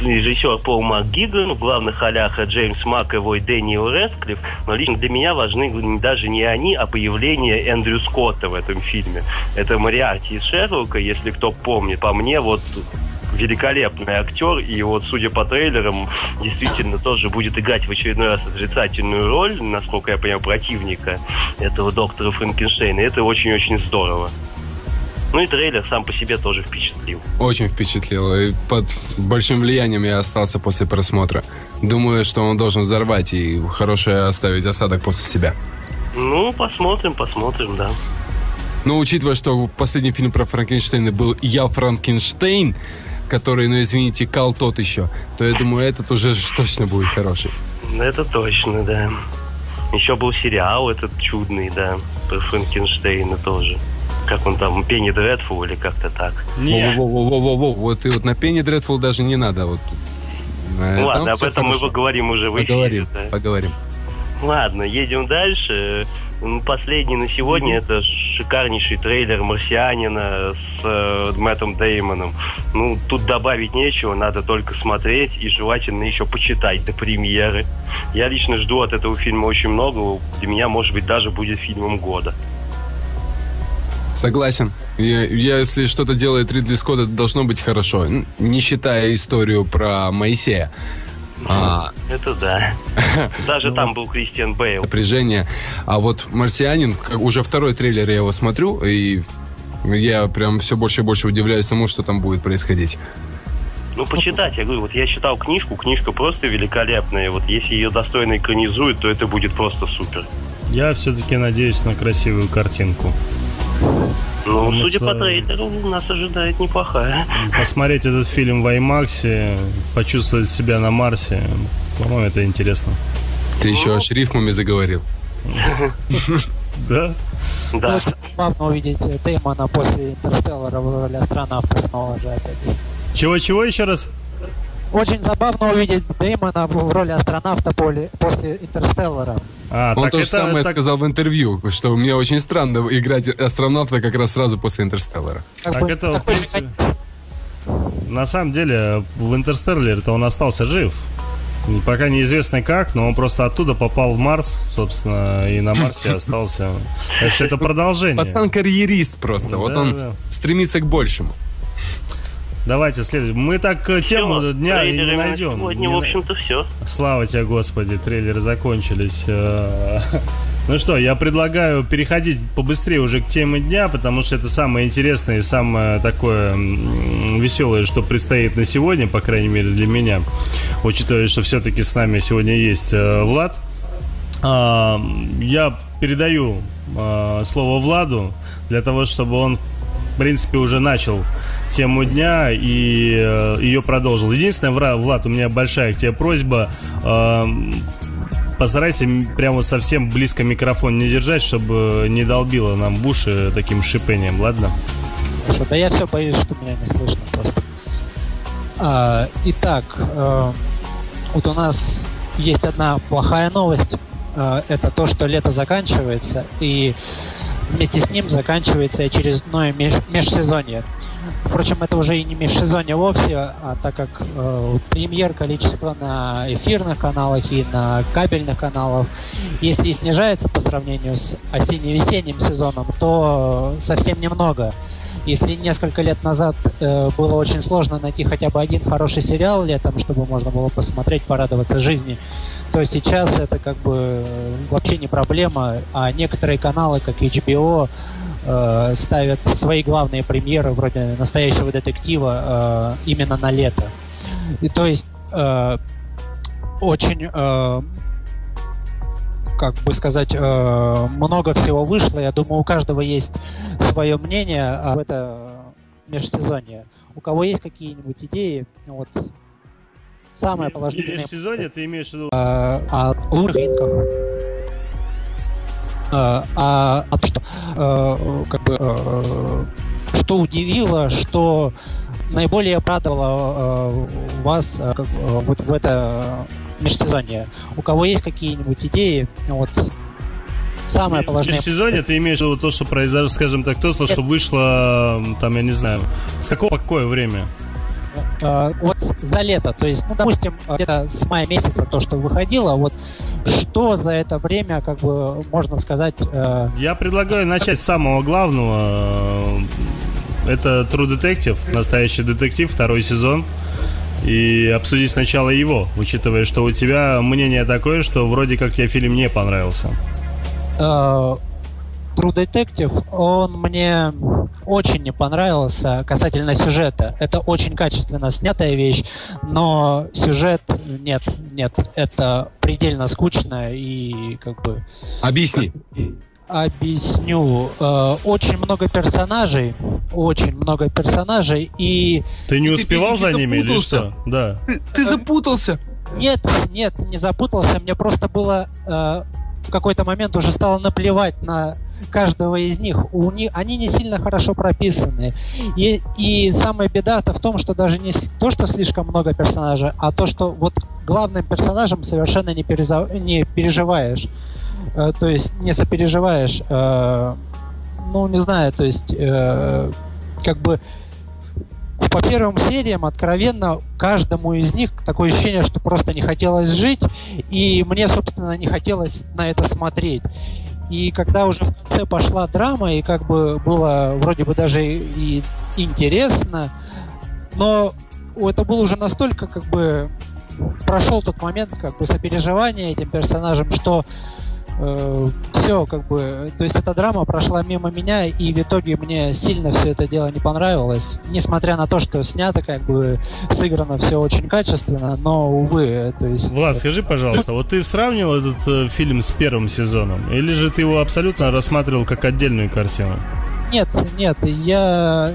Speaker 4: Режиссер Пол МакГиган, в главных ролях Джеймс Маковой, Дэниел Рэдклифф, но лично для меня важны даже не они, а появление Эндрю Скотта в этом фильме. Это Мариарти из Шерлока, если кто помнит. По мне, вот великолепный актер, и вот, судя по трейлерам, действительно тоже будет играть в очередной раз отрицательную роль, насколько я понимаю, противника этого доктора Франкенштейна. Это очень-очень здорово. Ну и трейлер сам по себе тоже впечатлил.
Speaker 2: Очень впечатлил. И под большим влиянием я остался после просмотра. Думаю, что он должен взорвать и хорошее оставить осадок после себя.
Speaker 4: Ну, посмотрим, посмотрим, да.
Speaker 2: Но учитывая, что последний фильм про Франкенштейна был «Я Франкенштейн», который, ну извините, кал тот еще, то я думаю, этот уже точно будет хороший.
Speaker 4: Это точно, да. Еще был сериал этот чудный, да, про Франкенштейна тоже. Как он там, Пенни Дредфул или как-то так.
Speaker 2: Во-во-во-во-во, вот и вот на Пенни Дредфул даже не надо, вот.
Speaker 4: Ну, ладно, об этом хорошо. мы поговорим уже в эфире.
Speaker 2: Поговорим, да. поговорим.
Speaker 4: Ладно, едем дальше. Ну, последний на сегодня mm-hmm. это шикарнейший трейлер «Марсианина» с э, Мэттом Деймоном. Ну, тут добавить нечего, надо только смотреть и желательно еще почитать до премьеры. Я лично жду от этого фильма очень много. Для меня, может быть, даже будет фильмом года.
Speaker 2: Согласен. Я, я, если что-то делает Ридли Скотт, это должно быть хорошо. Не считая историю про Моисея.
Speaker 4: А, это да. Даже там был Кристиан Бейл.
Speaker 2: Напряжение. А вот «Марсианин», уже второй трейлер я его смотрю, и я прям все больше и больше удивляюсь тому, что там будет происходить.
Speaker 4: Ну, почитать, я говорю, вот я читал книжку, книжка просто великолепная. Вот если ее достойно экранизуют, то это будет просто супер.
Speaker 3: Я все-таки надеюсь на красивую картинку.
Speaker 4: Ну, Потому судя что... по трейлеру, нас ожидает неплохая.
Speaker 3: Посмотреть этот фильм в IMAX, почувствовать себя на Марсе, по-моему, это интересно.
Speaker 2: Ты еще аж рифмами заговорил.
Speaker 3: Да?
Speaker 5: Да. Забавно увидеть Дэймона после Интерстеллара в роли астронавта снова же опять.
Speaker 3: Чего-чего еще раз?
Speaker 5: Очень забавно увидеть Дэймона в роли астронавта после Интерстеллара.
Speaker 2: А, Он то же самое так... сказал в интервью, что мне очень странно играть астронавта как раз сразу после Интерстеллара.
Speaker 3: Так это, в принципе, на самом деле, в Интерстелларе-то он остался жив. Пока неизвестно как, но он просто оттуда попал в Марс, собственно, и на Марсе остался. Это продолжение.
Speaker 2: Пацан карьерист просто. Вот он стремится к большему.
Speaker 3: Давайте следуем. Мы так э, тему все, дня и не найдем.
Speaker 4: Сегодня, не... в общем-то, все.
Speaker 3: Слава тебе, Господи, трейлеры закончились. Э, ну что, я предлагаю переходить побыстрее уже к теме дня, потому что это самое интересное и самое такое веселое, что предстоит на сегодня, по крайней мере для меня, учитывая, что все-таки с нами сегодня есть э, Влад. А, я передаю слово Владу для того, чтобы он принципе, уже начал тему дня и э, ее продолжил. Единственное, Влад, у меня большая к тебе просьба. Э, постарайся прямо совсем близко микрофон не держать, чтобы не долбило нам в уши таким шипением, ладно?
Speaker 5: Хорошо, да я все боюсь, что меня не слышно просто. А, итак, э, вот у нас есть одна плохая новость. Э, это то, что лето заканчивается, и вместе с ним заканчивается очередное меж межсезонье. Впрочем, это уже и не межсезонье вовсе, а так как э, премьер количество на эфирных каналах и на кабельных каналах, если и снижается по сравнению с осенне-весенним сезоном, то совсем немного. Если несколько лет назад э, было очень сложно найти хотя бы один хороший сериал летом, чтобы можно было посмотреть, порадоваться жизни, то сейчас это как бы вообще не проблема, а некоторые каналы, как HBO, э, ставят свои главные премьеры вроде настоящего детектива э, именно на лето. И то есть э, очень э, как бы сказать, э, много всего вышло. Я думаю, у каждого есть свое мнение об это межсезонье. У кого есть какие-нибудь идеи, вот самое положительное.
Speaker 3: Межсезонье ты имеешь в виду?
Speaker 5: Э, о рынках. А, а, а что, э, как бы, э, что удивило, что наиболее порадовало э, вас э, вот в это межсезонье? У кого есть какие-нибудь идеи? Вот самое положительное.
Speaker 3: Межсезонье ты имеешь в виду то, что произошло, скажем так, то, что вышло, там, я не знаю, с какого какое время?
Speaker 5: Э, вот за лето, то есть, ну, допустим, где-то с мая месяца то, что выходило, вот что за это время, как бы, можно сказать... Э...
Speaker 3: Я предлагаю начать с самого главного. Это True Detective, настоящий детектив, второй сезон. И обсудить сначала его, учитывая, что у тебя мнение такое, что вроде как тебе фильм не понравился.
Speaker 5: True Detective, он мне очень не понравился касательно сюжета. Это очень качественно снятая вещь, но сюжет нет, нет, это предельно скучно и как бы...
Speaker 2: Объясни.
Speaker 5: объясню. Э, очень много персонажей, очень много персонажей, и...
Speaker 3: Ты не успевал ты, ты, за ты ними или что?
Speaker 2: Да. Ты, ты запутался?
Speaker 5: Нет, нет, не запутался. Мне просто было э, в какой-то момент уже стало наплевать на каждого из них. У них они не сильно хорошо прописаны. И, и самая беда-то в том, что даже не то, что слишком много персонажей, а то, что вот главным персонажем совершенно не, переза, не переживаешь. Э, то есть не сопереживаешь. Э, ну, не знаю, то есть э, как бы по первым сериям откровенно каждому из них такое ощущение, что просто не хотелось жить, и мне, собственно, не хотелось на это смотреть. И когда уже в конце пошла драма, и как бы было вроде бы даже и интересно, но это было уже настолько как бы прошел тот момент как бы сопереживания этим персонажам, что э, все, как бы, то есть эта драма прошла мимо меня, и в итоге мне сильно все это дело не понравилось, несмотря на то, что снято, как бы, сыграно все очень качественно, но, увы, то есть...
Speaker 3: Влад, скажи, пожалуйста, вот ты сравнивал этот э, фильм с первым сезоном, или же ты его абсолютно рассматривал как отдельную картину?
Speaker 5: Нет, нет, я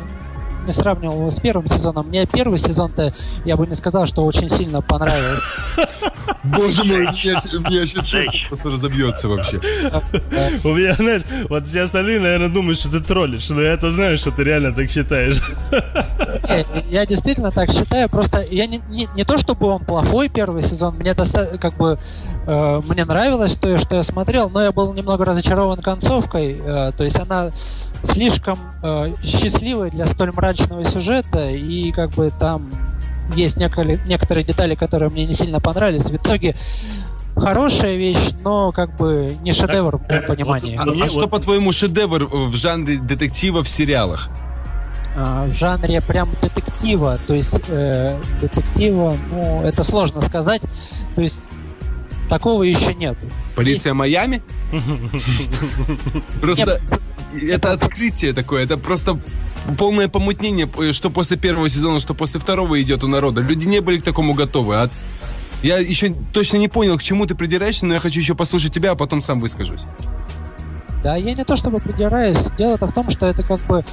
Speaker 5: не сравнивал его с первым сезоном. Мне первый сезон-то, я бы не сказал, что очень сильно понравился.
Speaker 2: Боже мой, меня сейчас просто разобьется вообще.
Speaker 3: У меня, знаешь, вот все остальные, наверное, думают, что ты троллишь, но я-то знаю, что ты реально так считаешь.
Speaker 5: Я действительно так считаю, просто я не, не, не то, чтобы он плохой первый сезон, мне достаточно, как бы, э, мне нравилось то, что я смотрел, но я был немного разочарован концовкой, э, то есть она слишком э, счастливой для столь мрачного сюжета, и как бы там есть некоторые, некоторые детали, которые мне не сильно понравились. В итоге хорошая вещь, но как бы не шедевр в моем понимании.
Speaker 2: Вот, а, а что, по-твоему, шедевр в жанре детектива в сериалах?
Speaker 5: А, в жанре прям детектива, то есть э, детектива, ну, это сложно сказать. То есть такого еще нет.
Speaker 2: Полиция есть... Майами? Просто это открытие такое, это просто полное помутнение, что после первого сезона, что после второго идет у народа. Люди не были к такому готовы. А я еще точно не понял, к чему ты придираешься, но я хочу еще послушать тебя, а потом сам выскажусь.
Speaker 5: Да, я не то чтобы придираюсь. Дело-то в том, что это как бы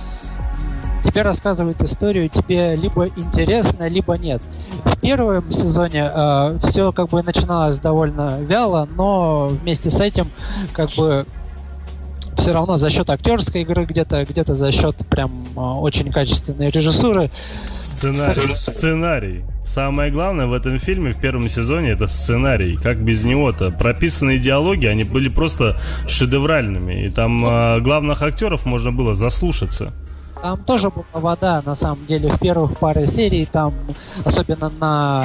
Speaker 5: тебе рассказывает историю, тебе либо интересно, либо нет. В первом сезоне э, все как бы начиналось довольно вяло, но вместе с этим как бы все равно за счет актерской игры где-то, где-то за счет прям э, очень качественной режиссуры.
Speaker 3: Сценарий. Сценарий. Самое главное в этом фильме, в первом сезоне, это сценарий. Как без него-то? Прописанные диалоги, они были просто шедевральными. И там э, главных актеров можно было заслушаться.
Speaker 5: Там тоже была вода, на самом деле, в первых паре серий, там, особенно на...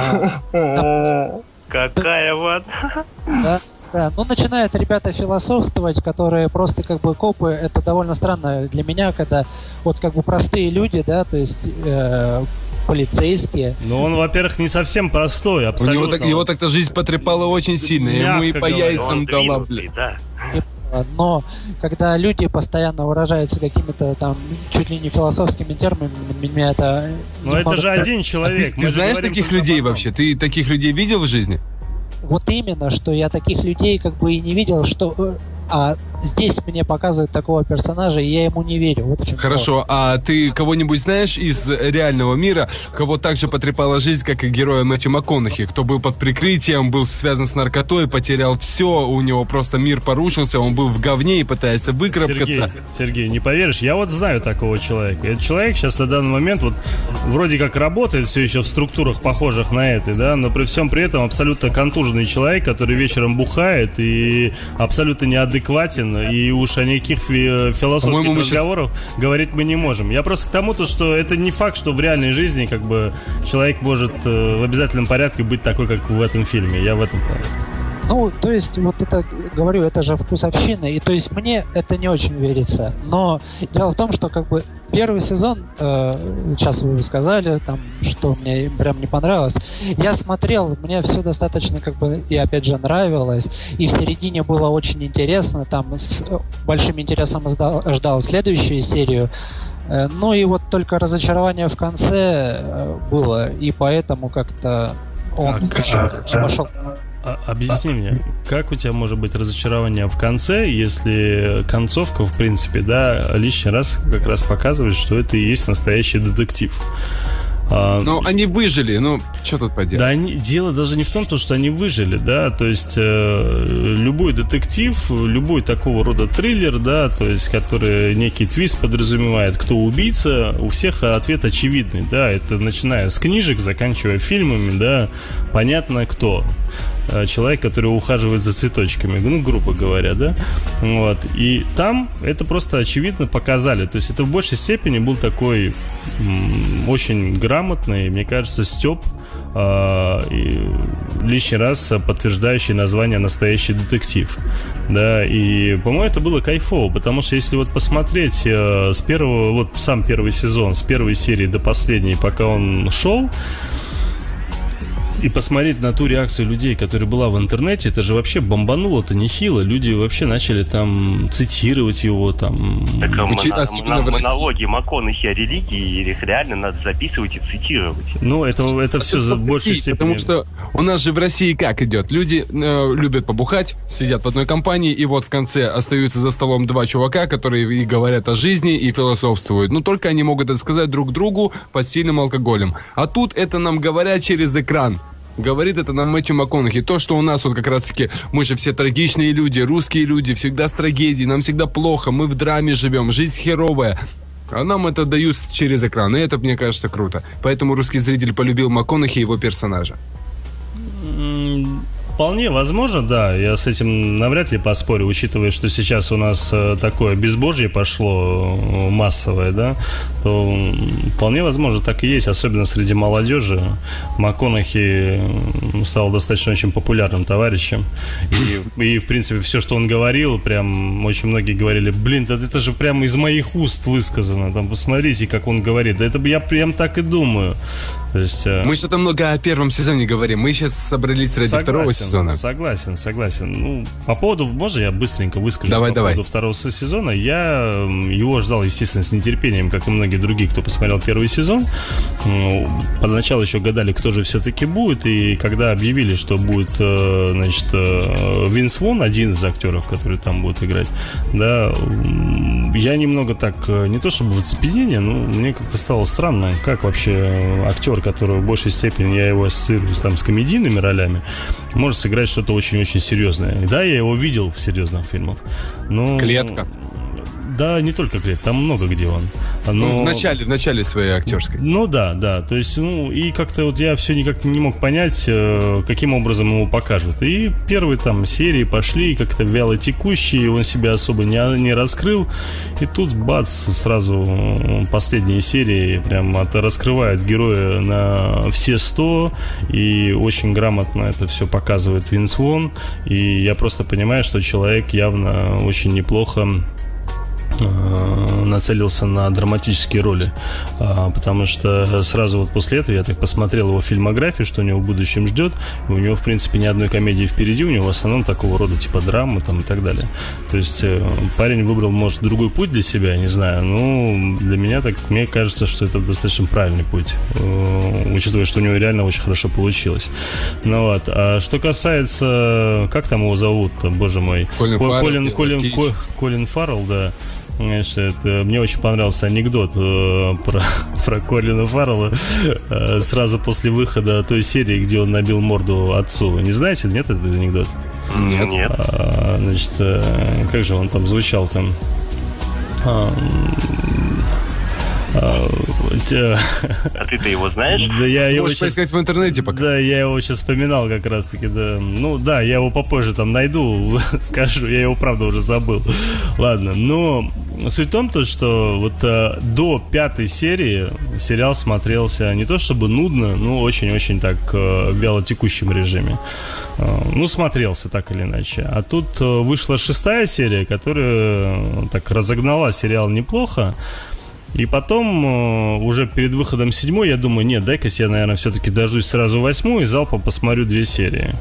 Speaker 4: Какая вода?
Speaker 5: Да. Ну, начинают ребята философствовать, которые просто как бы копы. Это довольно странно для меня, когда вот как бы простые люди, да, то есть э, полицейские.
Speaker 3: Ну, он, во-первых, не совсем простой, абсолютно.
Speaker 2: У него, так, его так-то жизнь потрепала очень сильно. Ему и по яйцам дала, блин. Да.
Speaker 5: Но когда люди постоянно выражаются какими-то там чуть ли не философскими терминами, меня это...
Speaker 3: Но это же один человек.
Speaker 2: А ты, ты знаешь таких людей вообще? Ты таких людей видел в жизни?
Speaker 5: Вот именно, что я таких людей как бы и не видел, что э, а здесь мне показывают такого персонажа, и я ему не верю. Вот
Speaker 2: Хорошо, то. а ты кого-нибудь знаешь из реального мира, кого также потрепала жизнь, как и героя Мэтью МакКонахи, кто был под прикрытием, был связан с наркотой, потерял все, у него просто мир порушился, он был в говне и пытается выкарабкаться.
Speaker 3: Сергей, Сергей, не поверишь, я вот знаю такого человека. Этот человек сейчас на данный момент вот вроде как работает все еще в структурах, похожих на этой, да, но при всем при этом абсолютно контуженный человек, который вечером бухает и абсолютно неадекватен, и уж о никаких фи- философских разговорах сейчас... говорить мы не можем. Я просто к тому, то, что это не факт, что в реальной жизни как бы человек может э, в обязательном порядке быть такой, как в этом фильме. Я в этом плане.
Speaker 5: Ну, то есть, вот это, говорю, это же вкусовщина, и то есть мне это не очень верится. Но дело в том, что как бы первый сезон, э, сейчас вы сказали, там, что мне прям не понравилось. Я смотрел, мне все достаточно как бы и опять же нравилось, и в середине было очень интересно, там с большим интересом ждал, ждал следующую серию. Э, ну и вот только разочарование в конце э, было, и поэтому как-то он пошел.
Speaker 3: А, объясни мне, как у тебя может быть разочарование в конце, если концовка, в принципе, да, лишний раз как раз показывает, что это и есть настоящий детектив.
Speaker 2: А, ну, они выжили, ну, что тут поделать?
Speaker 3: Да, они, дело даже не в том, что они выжили, да, то есть э, любой детектив, любой такого рода триллер, да, то есть который некий твист подразумевает, кто убийца, у всех ответ очевидный, да, это начиная с книжек, заканчивая фильмами, да, понятно кто. Э, человек, который ухаживает за цветочками, ну, грубо говоря, да, вот, и там это просто очевидно показали, то есть это в большей степени был такой очень грамотный, мне кажется, Степ, э, и лишний раз подтверждающий название «Настоящий детектив». Да, и, по-моему, это было кайфово, потому что если вот посмотреть э, с первого, вот сам первый сезон, с первой серии до последней, пока он шел, и посмотреть на ту реакцию людей, которая была в интернете, это же вообще бомбануло-то нехило. Люди вообще начали там цитировать его, там...
Speaker 4: Так, а Учи... мона... монологи МакКонахи о религии, их реально надо записывать и цитировать.
Speaker 3: Ну, это, это все за большей степени...
Speaker 2: Потому что у нас же в России как идет? Люди э, любят побухать, сидят в одной компании, и вот в конце остаются за столом два чувака, которые и говорят о жизни, и философствуют. Но только они могут это сказать друг другу под сильным алкоголем. А тут это нам говорят через экран. Говорит это нам Мэтью МакКонахи. То, что у нас вот как раз-таки, мы же все трагичные люди, русские люди, всегда с трагедией, нам всегда плохо, мы в драме живем, жизнь херовая. А нам это дают через экран, и это, мне кажется, круто. Поэтому русский зритель полюбил МакКонахи и его персонажа.
Speaker 3: Вполне возможно, да. Я с этим навряд ли поспорю, учитывая, что сейчас у нас э, такое безбожье пошло э, массовое, да, то вполне возможно так и есть, особенно среди молодежи. МакКонахи стал достаточно очень популярным товарищем. И, и, в принципе, все, что он говорил, прям очень многие говорили, блин, да это же прямо из моих уст высказано. Там посмотрите, как он говорит. Да это я прям так и думаю.
Speaker 2: То есть, э, Мы что-то много о первом сезоне говорим. Мы сейчас собрались ради согласен, второго сезона.
Speaker 3: Согласен, согласен. Ну, по поводу, можно я быстренько выскажу
Speaker 2: давай,
Speaker 3: по
Speaker 2: давай.
Speaker 3: поводу второго сезона? Я его ждал, естественно, с нетерпением, как и многие другие, кто посмотрел первый сезон. Ну, поначалу еще гадали, кто же все-таки будет. И когда объявили, что будет, э, значит, э, Винс Вон, один из актеров, который там будет играть, да, я немного так, не то чтобы в оцепенении, но мне как-то стало странно, как вообще актер, который в большей степени я его ассоциирую там, с комедийными ролями, может сыграть что-то очень-очень серьезное. Да, я его видел в серьезных фильмах. Но...
Speaker 2: Клетка.
Speaker 3: Да, не только клип, там много где он.
Speaker 2: Но... Ну, в начале, в начале своей актерской.
Speaker 3: Ну да, да. То есть, ну, и как-то вот я все никак не мог понять, э, каким образом его покажут. И первые там серии пошли как-то вяло текущие, он себя особо не, не раскрыл. И тут, бац, сразу последние серии прям от, раскрывают героя на все сто. И очень грамотно это все показывает Винс Вон. И я просто понимаю, что человек явно очень неплохо нацелился на драматические роли, а, потому что сразу вот после этого я так посмотрел его фильмографию, что у него в будущем ждет, и у него, в принципе, ни одной комедии впереди, у него в основном такого рода типа драмы там и так далее. То есть э, парень выбрал, может, другой путь для себя, я не знаю, ну, для меня так, мне кажется, что это достаточно правильный путь, э, учитывая, что у него реально очень хорошо получилось. Ну вот, а что касается, как там его зовут, боже мой?
Speaker 2: Колин Фаррелл.
Speaker 3: Колин, Колин, Колин, Колин Фаррелл, да. Знаешь, это, мне очень понравился анекдот э, про, про Колина Фаррелла э, сразу после выхода той серии, где он набил морду отцу. Не знаете, нет этот анекдот?
Speaker 2: Нет.
Speaker 3: нет. А, значит, э, как же он там звучал там? А,
Speaker 4: а, а ты-то его знаешь?
Speaker 3: Да, я его
Speaker 2: сейчас... поискать в интернете пока.
Speaker 3: Да, я его сейчас вспоминал как раз-таки, да. Ну, да, я его попозже там найду, скажу, я его, правда, уже забыл. Ладно, но суть в том, то, что вот э, до пятой серии сериал смотрелся не то чтобы нудно, но очень-очень так э, в вялотекущем режиме. Э, ну, смотрелся так или иначе. А тут э, вышла шестая серия, которая э, так разогнала сериал неплохо. И потом, э, уже перед выходом седьмой, я думаю, нет, дай-ка я, наверное, все-таки дождусь сразу восьмую и залпом посмотрю две серии.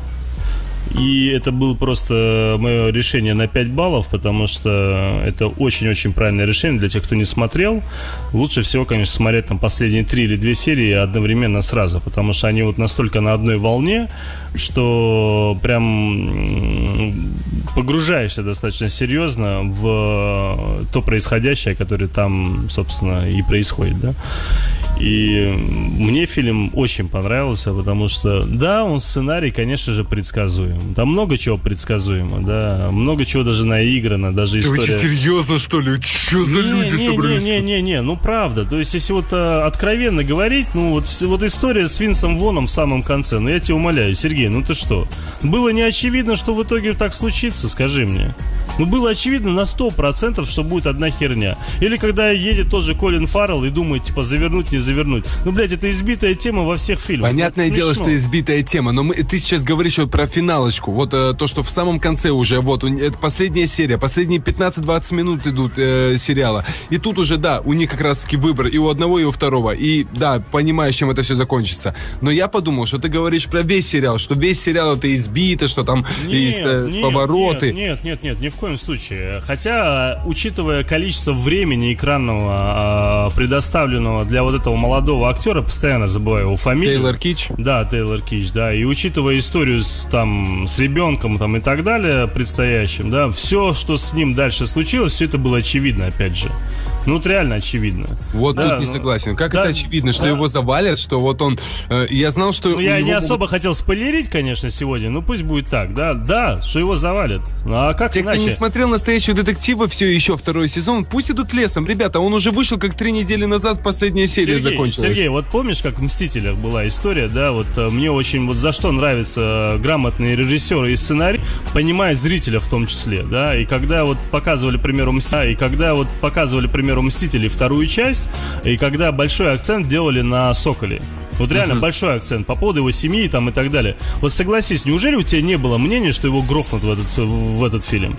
Speaker 3: И это было просто мое решение на 5 баллов, потому что это очень-очень правильное решение для тех, кто не смотрел. Лучше всего, конечно, смотреть там последние 3 или 2 серии одновременно сразу, потому что они вот настолько на одной волне, что прям погружаешься достаточно серьезно в то происходящее, которое там, собственно, и происходит, да. И мне фильм очень понравился, потому что, да, он сценарий, конечно же, предсказуем. Там много чего предсказуемо, да, много чего даже наиграно, даже история... Ты
Speaker 2: серьезно, что ли? Что за не, люди
Speaker 3: не,
Speaker 2: собрались?
Speaker 3: Не-не-не, ну правда. То есть, если вот а, откровенно говорить, ну вот, вот история с Винсом Воном в самом конце, ну я тебя умоляю, Сергей, ну ты что? Было не очевидно, что в итоге так случится, скажи мне. Ну, было очевидно на 100%, что будет одна херня. Или когда едет тоже Колин Фаррелл и думает, типа, завернуть, не завернуть. Ну, блядь, это избитая тема во всех фильмах.
Speaker 2: Понятное дело, что избитая тема, но мы, ты сейчас говоришь вот про финалочку. Вот э, то, что в самом конце уже, вот, это последняя серия, последние 15-20 минут идут э, сериала. И тут уже, да, у них как раз-таки выбор и у одного, и у второго. И, да, понимаешь, чем это все закончится. Но я подумал, что ты говоришь про весь сериал, что весь сериал это избито, что там нет, есть э, нет, повороты.
Speaker 3: Нет, нет, нет, нет, ни в коем случае. Хотя, учитывая количество времени экранного, а, предоставленного для вот этого молодого актера, постоянно забываю его фамилию.
Speaker 2: Тейлор Кич?
Speaker 3: Да, Тейлор Кич, да. И учитывая историю с, там, с ребенком там, и так далее предстоящим, да, все, что с ним дальше случилось, все это было очевидно, опять же. Ну, вот реально очевидно.
Speaker 2: Вот да, тут не ну, согласен. Как да, это очевидно, что да. его завалят, что вот он... Э, я знал, что...
Speaker 3: Ну, я не могут... особо хотел спойлерить, конечно, сегодня, но пусть будет так, да, да, что его завалят. Ну, а как
Speaker 2: Те,
Speaker 3: иначе?
Speaker 2: кто не смотрел «Настоящего детектива» все еще второй сезон, пусть идут лесом. Ребята, он уже вышел как три недели назад, последняя серия
Speaker 3: Сергей,
Speaker 2: закончилась.
Speaker 3: Сергей, вот помнишь, как в «Мстителях» была история, да, вот э, мне очень вот за что нравится грамотные режиссеры и сценарий, понимая зрителя в том числе, да, и когда вот показывали, к примеру, «Мстителя», и когда вот показывали, к примеру, «Мстителей» вторую вторую часть, и когда большой акцент делали на Соколе. Вот реально uh-huh. большой акцент по поводу его семьи там и так далее. Вот согласись, неужели у тебя не было мнения, что его грохнут в этот, в этот фильм?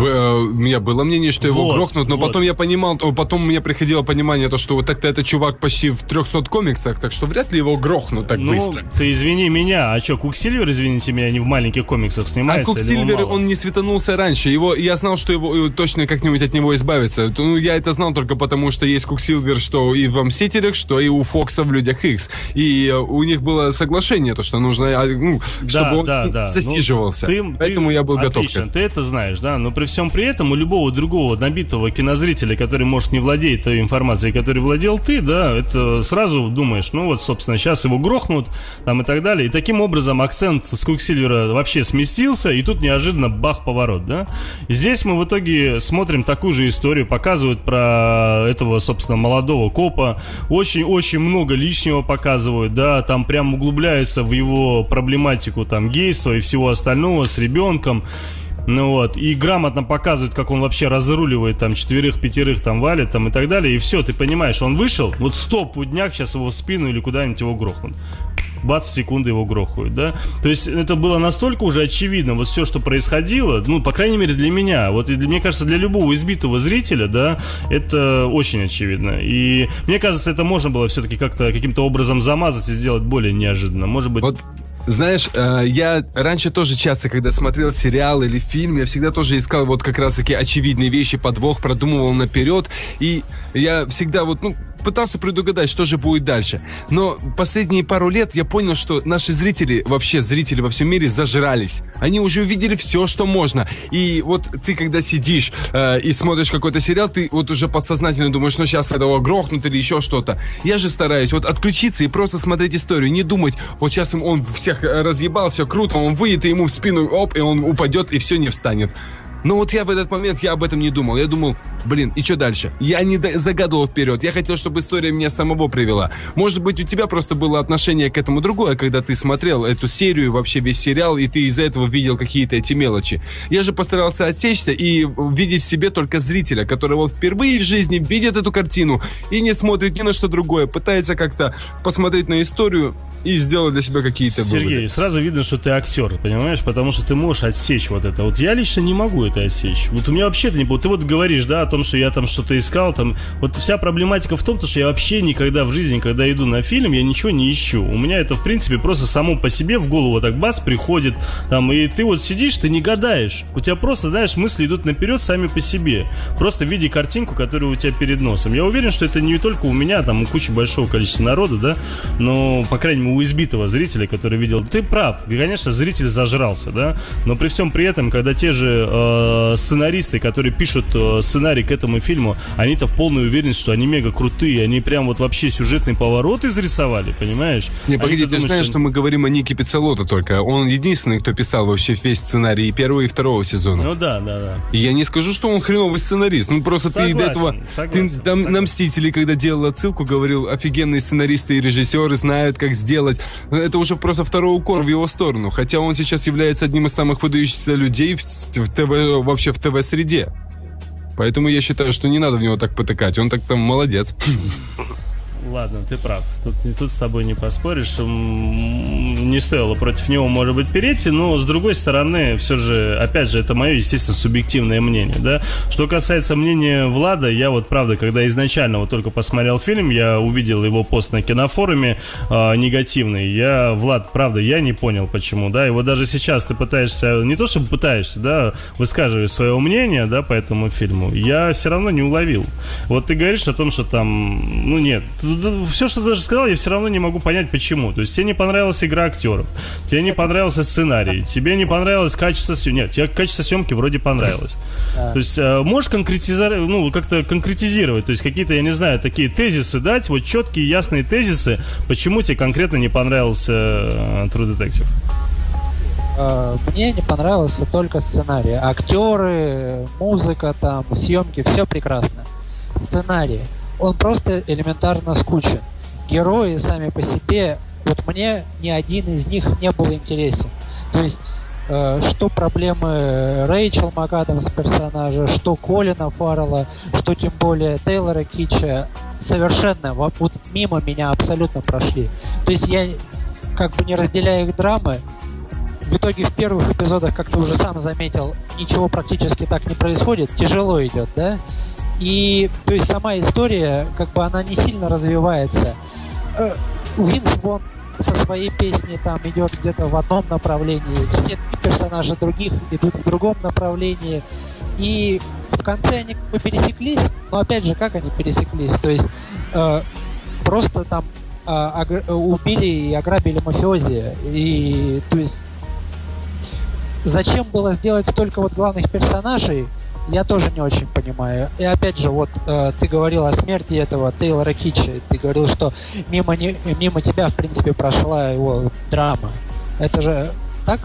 Speaker 2: Э, у меня было мнение, что его вот, грохнут, но вот. потом я понимал, потом мне приходило понимание, то, что вот так-то это чувак почти в 300 комиксах, так что вряд ли его грохнут так
Speaker 3: ну,
Speaker 2: быстро.
Speaker 3: ты извини меня, а что, Квиксильвер, извините меня, не в маленьких комиксах снимается?
Speaker 2: А Квиксильвер, он не светанулся раньше, его, я знал, что его точно как-нибудь от него избавиться. Ну, я это знал только потому, что есть Квиксильвер, что и в Мстителях, что и у Фокса в Людях Икс. И э, у них было соглашение, то, что нужно, а, ну, да, чтобы он да, да. засиживался. Ну, ты, Поэтому ты, я был отлично,
Speaker 3: готов. Ты это знаешь, да, но при всем при этом у любого другого набитого кинозрителя, который, может, не владеет той информацией, которой владел ты, да, это сразу думаешь, ну вот, собственно, сейчас его грохнут, там и так далее. И таким образом акцент с Куксильвера вообще сместился, и тут неожиданно бах-поворот, да. И здесь мы в итоге смотрим такую же историю, показывают про этого, собственно, молодого копа, очень-очень много лишнего показывают, да, там прям углубляются в его проблематику там гейства и всего остального с ребенком. Ну вот, и грамотно показывают, как он вообще разруливает там четверых-пятерых там валит там и так далее. И все, ты понимаешь, он вышел, вот стоп, дняк, сейчас его в спину или куда-нибудь его грохнут бац, в секунду его грохают, да. То есть это было настолько уже очевидно, вот все, что происходило, ну, по крайней мере, для меня, вот и для, мне кажется, для любого избитого зрителя, да, это очень очевидно. И мне кажется, это можно было все-таки как-то каким-то образом замазать и сделать более неожиданно. Может быть...
Speaker 2: Вот знаешь, э, я раньше тоже часто, когда смотрел сериал или фильм, я всегда тоже искал вот как раз-таки очевидные вещи, подвох, продумывал наперед. И я всегда вот, ну, пытался предугадать, что же будет дальше. Но последние пару лет я понял, что наши зрители, вообще зрители во всем мире зажрались. Они уже увидели все, что можно. И вот ты, когда сидишь э, и смотришь какой-то сериал, ты вот уже подсознательно думаешь, ну сейчас этого грохнут или еще что-то. Я же стараюсь вот отключиться и просто смотреть историю, не думать, вот сейчас он всех разъебал, все круто, он выйдет и ему в спину, оп, и он упадет и все не встанет. Но вот я в этот момент, я об этом не думал. Я думал, блин, и что дальше? Я не загадывал вперед. Я хотел, чтобы история меня самого привела. Может быть, у тебя просто было отношение к этому другое, когда ты смотрел эту серию, вообще весь сериал, и ты из-за этого видел какие-то эти мелочи. Я же постарался отсечься и видеть в себе только зрителя, который вот впервые в жизни видит эту картину и не смотрит ни на что другое, пытается как-то посмотреть на историю и сделать для себя какие-то
Speaker 3: Сергей,
Speaker 2: выводы.
Speaker 3: сразу видно, что ты актер, понимаешь? Потому что ты можешь отсечь вот это. Вот я лично не могу это осечь. Вот у меня вообще это не было. Ты вот говоришь, да, о том, что я там что-то искал, там. Вот вся проблематика в том, что я вообще никогда в жизни, когда иду на фильм, я ничего не ищу. У меня это, в принципе, просто само по себе в голову так бас приходит, там, и ты вот сидишь, ты не гадаешь. У тебя просто, знаешь, мысли идут наперед сами по себе. Просто в виде картинку, которая у тебя перед носом. Я уверен, что это не только у меня, там, у кучи большого количества народа, да, но, по крайней мере, у избитого зрителя, который видел. Ты прав, и, конечно, зритель зажрался, да, но при всем при этом, когда те же э, сценаристы, которые пишут э, сценарий к этому фильму, они-то в полной уверенности, что они мега крутые, они прям вот вообще сюжетный поворот изрисовали, понимаешь?
Speaker 2: Не, погоди, ты знаешь, что... что мы говорим о Нике Пиццалото только. Он единственный, кто писал вообще весь сценарий первого, и второго сезона.
Speaker 3: Ну да, да, да.
Speaker 2: И я не скажу, что он хреновый сценарист. Ну просто согласен, ты до этого... Согласен, ты там, на «Мстители», когда делал отсылку, говорил, офигенные сценаристы и режиссеры знают, как сделать. Это уже просто второй укор в его сторону. Хотя он сейчас является одним из самых выдающихся людей в, в ТВ, вообще в ТВ-среде. Поэтому я считаю, что не надо в него так потыкать. Он так там молодец.
Speaker 3: Ладно, ты прав. Тут, тут с тобой не поспоришь. Не стоило против него, может быть, перейти, но с другой стороны, все же, опять же, это мое, естественно, субъективное мнение, да. Что касается мнения Влада, я вот, правда, когда изначально вот только посмотрел фильм, я увидел его пост на кинофоруме э, негативный. Я, Влад, правда, я не понял, почему, да. И вот даже сейчас ты пытаешься, не то чтобы пытаешься, да, высказывать свое мнение, да, по этому фильму, я все равно не уловил. Вот ты говоришь о том, что там, ну нет, все, что ты даже сказал, я все равно не могу понять, почему. То есть тебе не понравилась игра актеров, тебе не понравился сценарий, тебе не понравилось качество съемки. Нет, тебе качество съемки вроде понравилось. То есть э, можешь конкретизировать, ну, как-то конкретизировать, то есть какие-то, я не знаю, такие тезисы дать, вот четкие, ясные тезисы, почему тебе конкретно не понравился э, True Detective?
Speaker 5: Э, мне не понравился только сценарий. Актеры, музыка там, съемки, все прекрасно. Сценарий он просто элементарно скучен. Герои сами по себе, вот мне ни один из них не был интересен. То есть э, что проблемы Рэйчел МакАдамс персонажа, что Колина Фаррелла, что тем более Тейлора Китча, совершенно вот мимо меня абсолютно прошли. То есть я как бы не разделяю их драмы, в итоге в первых эпизодах, как ты уже сам заметил, ничего практически так не происходит, тяжело идет, да? И, то есть, сама история, как бы, она не сильно развивается. Э, Винс Вон со своей песней там идет где-то в одном направлении, все персонажи других идут в другом направлении. И в конце они как бы пересеклись, но опять же, как они пересеклись? То есть э, просто там э, убили и ограбили мафиози. И то есть зачем было сделать столько вот главных персонажей, я тоже не очень понимаю. И опять же, вот э, ты говорил о смерти этого Тейлора Китча. Ты говорил, что мимо, не, мимо тебя, в принципе, прошла его драма. Это же так?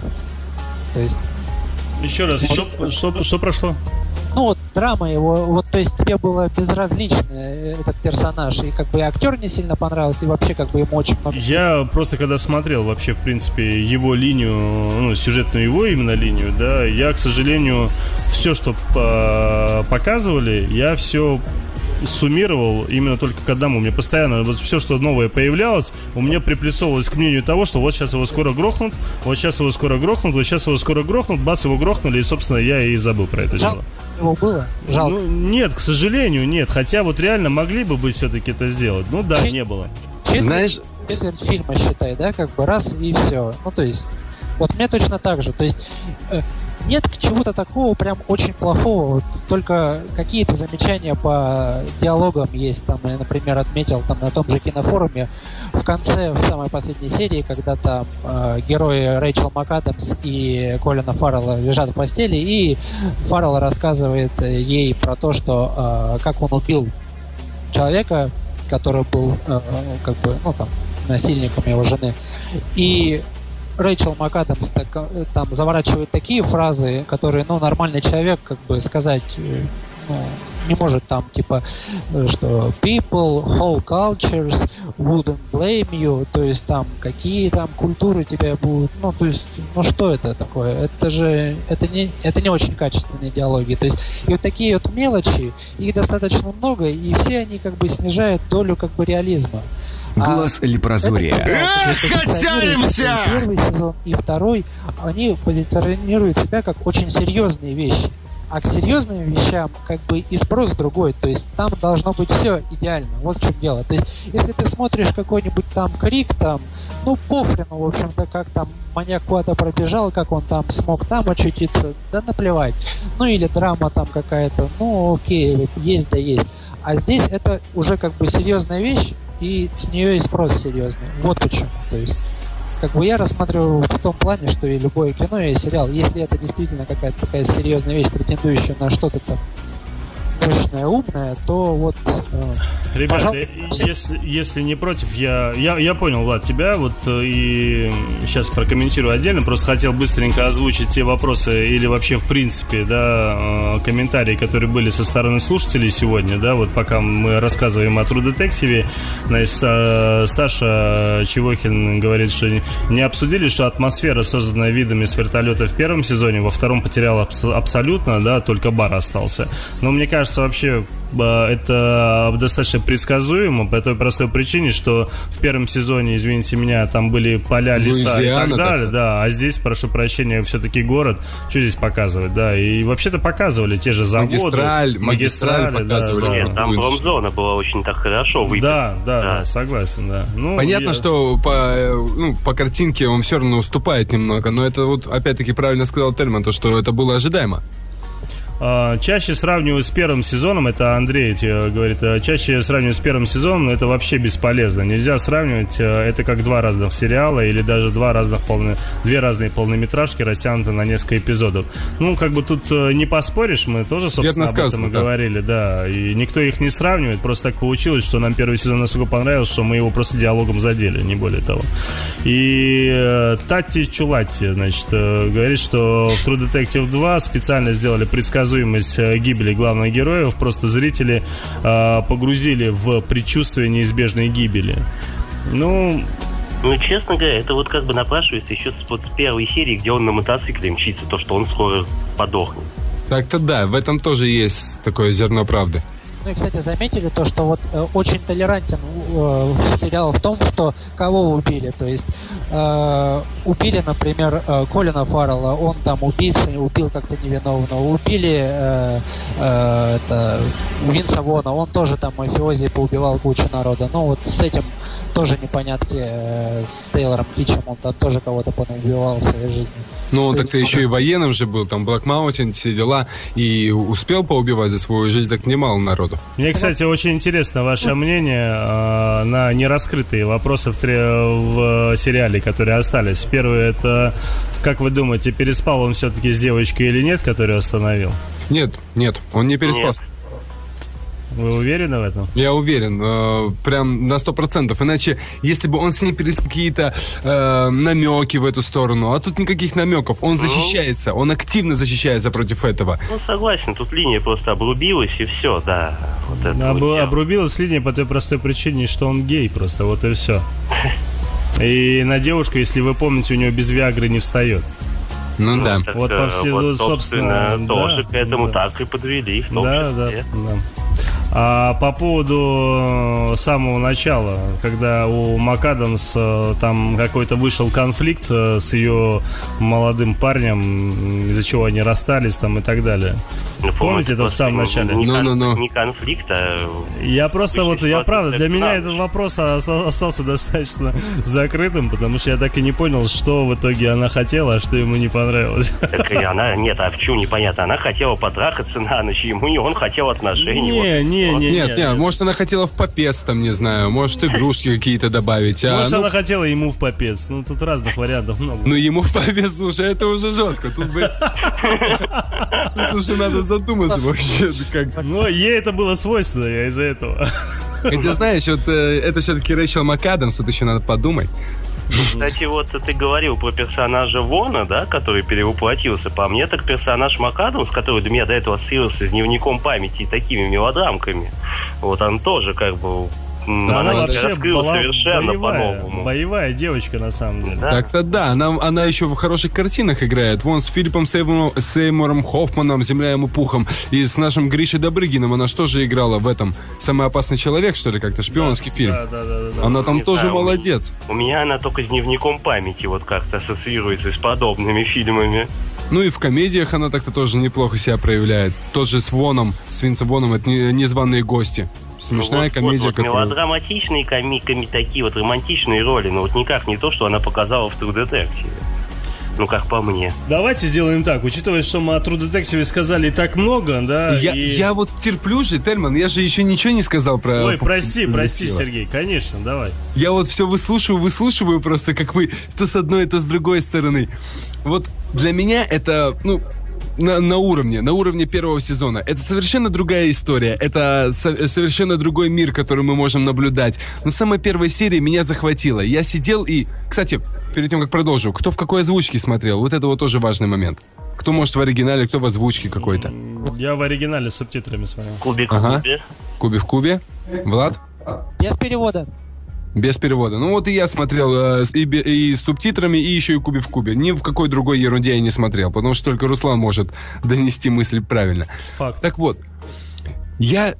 Speaker 3: То есть... Еще раз, что, что, что прошло?
Speaker 5: Ну вот драма его, вот то есть тебе было безразлично э, этот персонаж, и как бы и актер не сильно понравился, и вообще как бы ему очень много...
Speaker 3: Я просто когда смотрел вообще, в принципе, его линию, ну, сюжетную его именно линию, да, я, к сожалению, все, что показывали, я все суммировал именно только к одному. Мне постоянно вот все, что новое появлялось, у меня приплюсовывалось к мнению того, что вот сейчас его скоро грохнут, вот сейчас его скоро грохнут, вот сейчас его скоро грохнут, бас его грохнули, и, собственно, я и забыл про это
Speaker 5: Жал...
Speaker 3: дело.
Speaker 5: Его было? Жалко.
Speaker 3: Ну, нет, к сожалению, нет. Хотя вот реально могли бы быть все-таки это сделать. Ну да, Ч... не было.
Speaker 5: Честно, Знаешь... фильма считай, да, как бы раз и все. Ну, то есть, вот мне точно так же. То есть, э, нет чего-то такого прям очень плохого. Вот только какие-то замечания по диалогам есть. Там, я, например, отметил там на том же кинофоруме в конце, в самой последней серии, когда там э, герои Рэйчел МакАдамс и Колина Фаррелла лежат в постели, и Фаррелл рассказывает ей про то, что э, как он убил человека, который был э, как бы, ну там, насильником его жены. И Рэйчел МакАдамс так, э, там заворачивает такие фразы, которые, ну, нормальный человек, как бы сказать, э, ну, не может там, типа, э, что people, whole cultures wouldn't blame you, то есть там, какие там культуры тебя будут, ну, то есть, ну, что это такое? Это же, это не, это не очень качественные диалоги, то есть, и вот такие вот мелочи, их достаточно много, и все они, как бы, снижают долю, как бы, реализма.
Speaker 7: Глаз а, Лепрозория.
Speaker 5: Эх, Первый сезон и второй, они позиционируют себя как очень серьезные вещи. А к серьезным вещам как бы и спрос другой. То есть там должно быть все идеально. Вот в чем дело. То есть если ты смотришь какой-нибудь там крик, там, ну похрену, в общем-то, как там маньяк куда-то пробежал, как он там смог там очутиться, да наплевать. Ну или драма там какая-то, ну окей, есть да есть. А здесь это уже как бы серьезная вещь, и с нее и спрос серьезный. Вот почему. То есть как бы я рассматриваю в том плане, что и любое кино и сериал, если это действительно какая-то такая серьезная вещь, претендующая на что-то там мощное, умное, то вот э,
Speaker 3: Ребята, если, если не против, я, я, я понял, Влад, тебя вот э, и сейчас прокомментирую отдельно. Просто хотел быстренько озвучить те вопросы или вообще в принципе, да, э, комментарии, которые были со стороны слушателей сегодня, да, вот пока мы рассказываем о True Detective, значит, Саша Чевохин говорит, что не обсудили, что атмосфера, созданная видами с вертолета в первом сезоне, во втором потеряла абсолютно, да, только бар остался. Но мне кажется, вообще это достаточно предсказуемо по той простой причине, что в первом сезоне, извините меня, там были поля, леса Луизиана и так далее, так. да, а здесь, прошу прощения, все-таки город, что здесь показывать, да, и вообще-то показывали те же заводы.
Speaker 2: Магистраль, магистраль показывали. Да,
Speaker 4: Нет, там промзона была очень так хорошо
Speaker 3: выписана. Да, да, да, согласен, да.
Speaker 2: Ну, Понятно, я... что по, ну, по картинке он все равно уступает немного, но это вот, опять-таки, правильно сказал Тельман, то, что это было ожидаемо.
Speaker 3: А, чаще сравниваю с первым сезоном, это Андрей говорит, а, чаще сравниваю с первым сезоном, но это вообще бесполезно. Нельзя сравнивать, а, это как два разных сериала или даже два разных полны, две разные полнометражки, растянуты на несколько эпизодов. Ну, как бы тут не поспоришь, мы тоже, собственно, об этом и да. говорили, да. И никто их не сравнивает, просто так получилось, что нам первый сезон настолько понравился, что мы его просто диалогом задели, не более того. И э, Тати Чулати, значит, э, говорит, что в True Detective 2 специально сделали предсказание предсказуемость э, гибели главных героев, просто зрители э, погрузили в предчувствие неизбежной гибели. Ну,
Speaker 4: ну, честно говоря, это вот как бы напрашивается еще с, вот, с первой серии, где он на мотоцикле мчится, то, что он скоро подохнет.
Speaker 2: Так-то да, в этом тоже есть такое зерно правды.
Speaker 5: Ну и, кстати, заметили то, что вот э, очень толерантен э, сериал в том, что кого убили. То есть э, убили, например, э, Колина Фаррелла, он там убийца, убил как-то невиновно. Убили э, э, это, Винса Вона, он тоже там мафиози поубивал кучу народа. Ну вот с этим тоже непонятки э, с Тейлором Кичем, он там тоже кого-то понаубивал в своей жизни.
Speaker 2: Ну, он так-то еще и военным же был, там Black Mountain, все дела, и успел поубивать за свою жизнь так немало народу.
Speaker 3: Мне, кстати, очень интересно ваше мнение э, на нераскрытые вопросы в, в сериале, которые остались. Первый это, как вы думаете, переспал он все-таки с девочкой или нет, которую остановил?
Speaker 2: Нет, нет, он не переспал. Нет.
Speaker 3: Вы уверены в этом?
Speaker 2: Я уверен, э, прям на сто процентов. Иначе, если бы он с ней перес какие-то э, намеки в эту сторону, а тут никаких намеков, он ну. защищается, он активно защищается против этого.
Speaker 4: Ну, согласен, тут линия просто обрубилась и все, да.
Speaker 3: Вот это Об, вот обрубилась линия по той простой причине, что он гей просто, вот и все. И на девушку, если вы помните, у него без Виагры не встает.
Speaker 2: Ну, ну да.
Speaker 4: Вот, по всему, вот, собственно, собственно, тоже да, к этому да. так и подвели, в том да, числе. Да, да.
Speaker 3: А по поводу э, самого начала, когда у МакАдамс э, там какой-то вышел конфликт э, с ее молодым парнем, из-за чего они расстались там и так далее. Ну, Помните это в самом начале?
Speaker 4: Не, no. не конфликт, а...
Speaker 3: Я просто вот, я правда, для меня этот вопрос остался достаточно закрытым, потому что я так и не понял, что в итоге она хотела, а что ему не понравилось.
Speaker 4: Так она, нет, а почему непонятно? Она хотела потрахаться на ночь, ему не он хотел отношений.
Speaker 3: Не, не, не, не,
Speaker 2: нет, нет, может она хотела в попец там, не знаю, может игрушки какие-то добавить.
Speaker 3: А, может ну... она хотела ему в попец. Ну тут разных вариантов много.
Speaker 2: Ну ему в попец, слушай, это уже жестко. Тут бы... Тут уже надо задуматься вообще. Как...
Speaker 3: Ну ей это было свойственно, я из-за этого.
Speaker 2: Хотя знаешь, вот э, это все-таки Рэйчел МакАдамс, тут еще надо подумать.
Speaker 4: Кстати, вот ты говорил про персонажа Вона, да, который перевоплотился. По мне, так персонаж МакАдамс, который для меня до этого ассоциировался с дневником памяти и такими мелодрамками, вот он тоже как бы
Speaker 3: да, она, она вообще раскрыла совершенно по-новому. Боевая девочка, на самом деле.
Speaker 2: Да? Так-то да, она, она еще в хороших картинах играет. Вон с Филиппом Сеймуром, Сеймуром Хоффманом, «Земля ему пухом», и с нашим Гришей Добрыгиным она что же играла в этом? «Самый опасный человек», что ли, как-то, шпионский
Speaker 3: да,
Speaker 2: фильм?
Speaker 3: Да, да, да, да.
Speaker 2: Она там Не тоже знаю, молодец.
Speaker 4: У меня она только с дневником памяти вот как-то ассоциируется с подобными фильмами.
Speaker 2: Ну и в комедиях она так-то тоже неплохо себя проявляет. Тот же с Воном, с Винсом Воном, это незваные гости. Смешная ну, вот, комедия, вот, вот.
Speaker 4: Мелодраматичные коми, коми, такие вот романтичные роли, но вот никак не то, что она показала в True Detective. Ну, как по мне.
Speaker 3: Давайте сделаем так. Учитывая, что мы о True Detective сказали так много, да.
Speaker 2: Я, и... я вот терплю же, Тельман, я же еще ничего не сказал про...
Speaker 3: Ой, прости, прости, Сергей, конечно, давай.
Speaker 2: Я вот все выслушиваю, выслушиваю просто, как вы, то с одной, то с другой стороны. Вот для меня это, ну, на, на уровне, на уровне первого сезона. Это совершенно другая история, это со, совершенно другой мир, который мы можем наблюдать. Но самая первая серия меня захватила. Я сидел и... Кстати, перед тем, как продолжу, кто в какой озвучке смотрел? Вот это вот тоже важный момент. Кто может в оригинале, кто в озвучке какой-то?
Speaker 3: Я в оригинале с субтитрами смотрел.
Speaker 4: Кубик ага. в кубе.
Speaker 2: Кубе в кубе. Влад?
Speaker 5: Без перевода.
Speaker 2: Без перевода. Ну вот и я смотрел э, и, и с субтитрами, и еще и кубе в кубе. Ни в какой другой ерунде я не смотрел, потому что только Руслан может донести мысль правильно.
Speaker 3: Факт.
Speaker 2: Так вот, я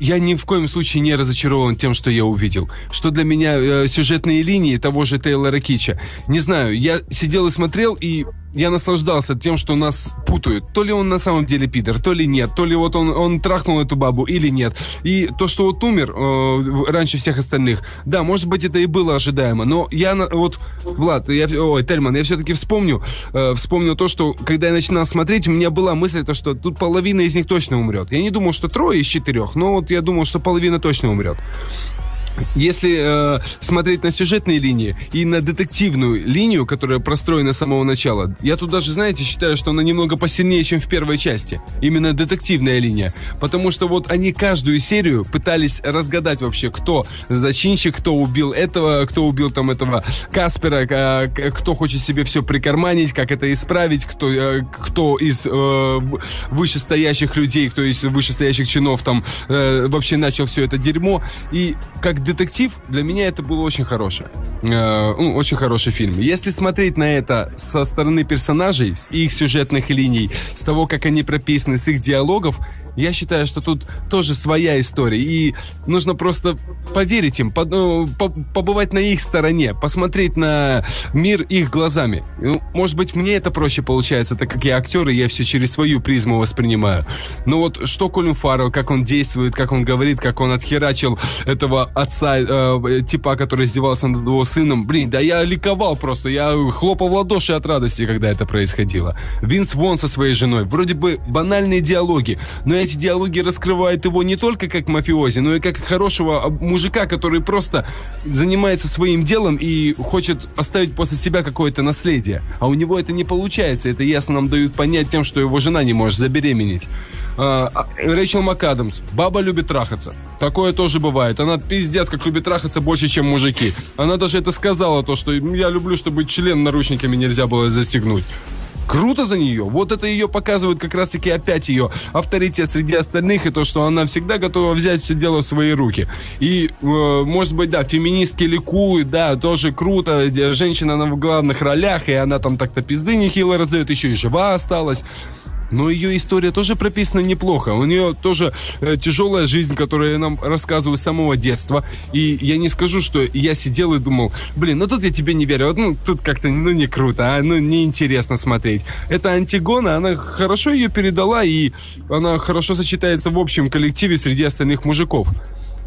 Speaker 2: я ни в коем случае не разочарован тем, что я увидел. Что для меня э, сюжетные линии того же Тейлора Кича. Не знаю, я сидел и смотрел, и я наслаждался тем, что нас путают. То ли он на самом деле пидор, то ли нет. То ли вот он, он трахнул эту бабу или нет. И то, что вот умер э, раньше всех остальных, да, может быть, это и было ожидаемо. Но я вот, Влад, я, ой, Тельман, я все-таки вспомню, э, вспомню то, что когда я начинал смотреть, у меня была мысль, то, что тут половина из них точно умрет. Я не думал, что трое из четырех, но вот я думал, что половина точно умрет. Если э, смотреть на сюжетные линии и на детективную линию, которая простроена с самого начала, я тут даже, знаете, считаю, что она немного посильнее, чем в первой части. Именно детективная линия. Потому что вот они каждую серию пытались разгадать вообще, кто зачинщик, кто убил этого, кто убил там этого Каспера, э, кто хочет себе все прикарманить, как это исправить, кто, э, кто из э, вышестоящих людей, кто из вышестоящих чинов там э, вообще начал все это дерьмо. И как детектив, для меня это было очень хорошее. Э, ну, очень хороший фильм. Если смотреть на это со стороны персонажей, с их сюжетных линий, с того, как они прописаны, с их диалогов, я считаю, что тут тоже своя история. И нужно просто поверить им, ну, по, побывать на их стороне, посмотреть на мир их глазами. Ну, может быть, мне это проще получается, так как я актер, и я все через свою призму воспринимаю. Но вот что Колин Фаррелл, как он действует, как он говорит, как он отхерачил этого отца, э, типа, который издевался над его сыном. Блин, да я ликовал просто, я хлопал в ладоши от радости, когда это происходило. Винс Вон со своей женой. Вроде бы банальные диалоги, но эти диалоги раскрывают его не только как мафиози, но и как хорошего мужика, который просто занимается своим делом и хочет оставить после себя какое-то наследие. А у него это не получается. Это ясно нам дают понять тем, что его жена не может забеременеть. А, а, Рэйчел МакАдамс. Баба любит трахаться. Такое тоже бывает. Она пиздец как любит трахаться больше, чем мужики. Она даже это сказала, то, что я люблю, чтобы член наручниками нельзя было застегнуть. Круто за нее. Вот это ее показывает как раз-таки опять ее авторитет среди остальных и то, что она всегда готова взять все дело в свои руки. И, э, может быть, да, феминистки ликуют, да, тоже круто. Женщина на в главных ролях, и она там так-то пизды нехило раздает, еще и жива осталась но ее история тоже прописана неплохо. У нее тоже э, тяжелая жизнь, которую я нам рассказываю с самого детства. И я не скажу, что я сидел и думал, блин, ну тут я тебе не верю, вот, ну тут как-то ну не круто, а ну неинтересно смотреть. Это Антигона, она хорошо ее передала, и она хорошо сочетается в общем коллективе среди остальных мужиков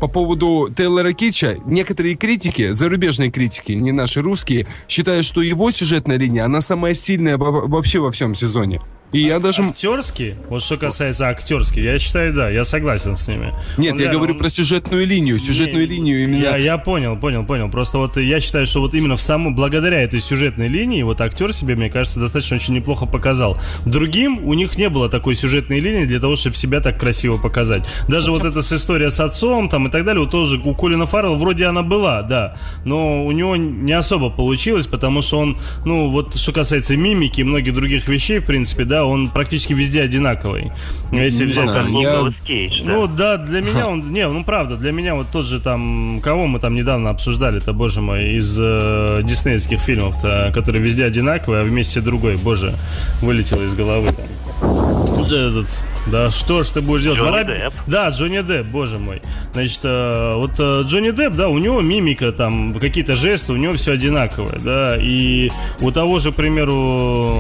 Speaker 2: по поводу Тейлора Китча, некоторые критики, зарубежные критики, не наши русские, считают, что его сюжетная линия, она самая сильная вообще во всем сезоне. И я даже...
Speaker 3: Актерский? Вот что касается актерский, я считаю, да, я согласен с ними.
Speaker 2: Нет, он, я да, говорю он... про сюжетную линию, сюжетную не, линию именно...
Speaker 3: Я, я понял, понял, понял. Просто вот я считаю, что вот именно в самом, благодаря этой сюжетной линии, вот актер себе, мне кажется, достаточно очень неплохо показал. Другим у них не было такой сюжетной линии для того, чтобы себя так красиво показать. Даже вот эта с история с отцом там и так далее, вот тоже у Колина Фаррелла вроде она была, да, но у него не особо получилось, потому что он, ну вот что касается мимики и многих других вещей, в принципе, да, он практически везде одинаковый. Если взять там... Я...
Speaker 4: Кейдж,
Speaker 3: да? Ну да, для меня он... Не, ну правда, для меня вот тот же там... Кого мы там недавно обсуждали-то, боже мой, из э, диснеевских фильмов-то, который везде одинаковый, а вместе другой, боже, вылетело из головы там. Этот, да что ж ты будешь делать? Джонни Вора... Депп. Да, Джонни Депп, боже мой. Значит, э, вот э, Джонни Депп, да, у него мимика, там, какие-то жесты, у него все одинаковое, да, и у того же, к примеру,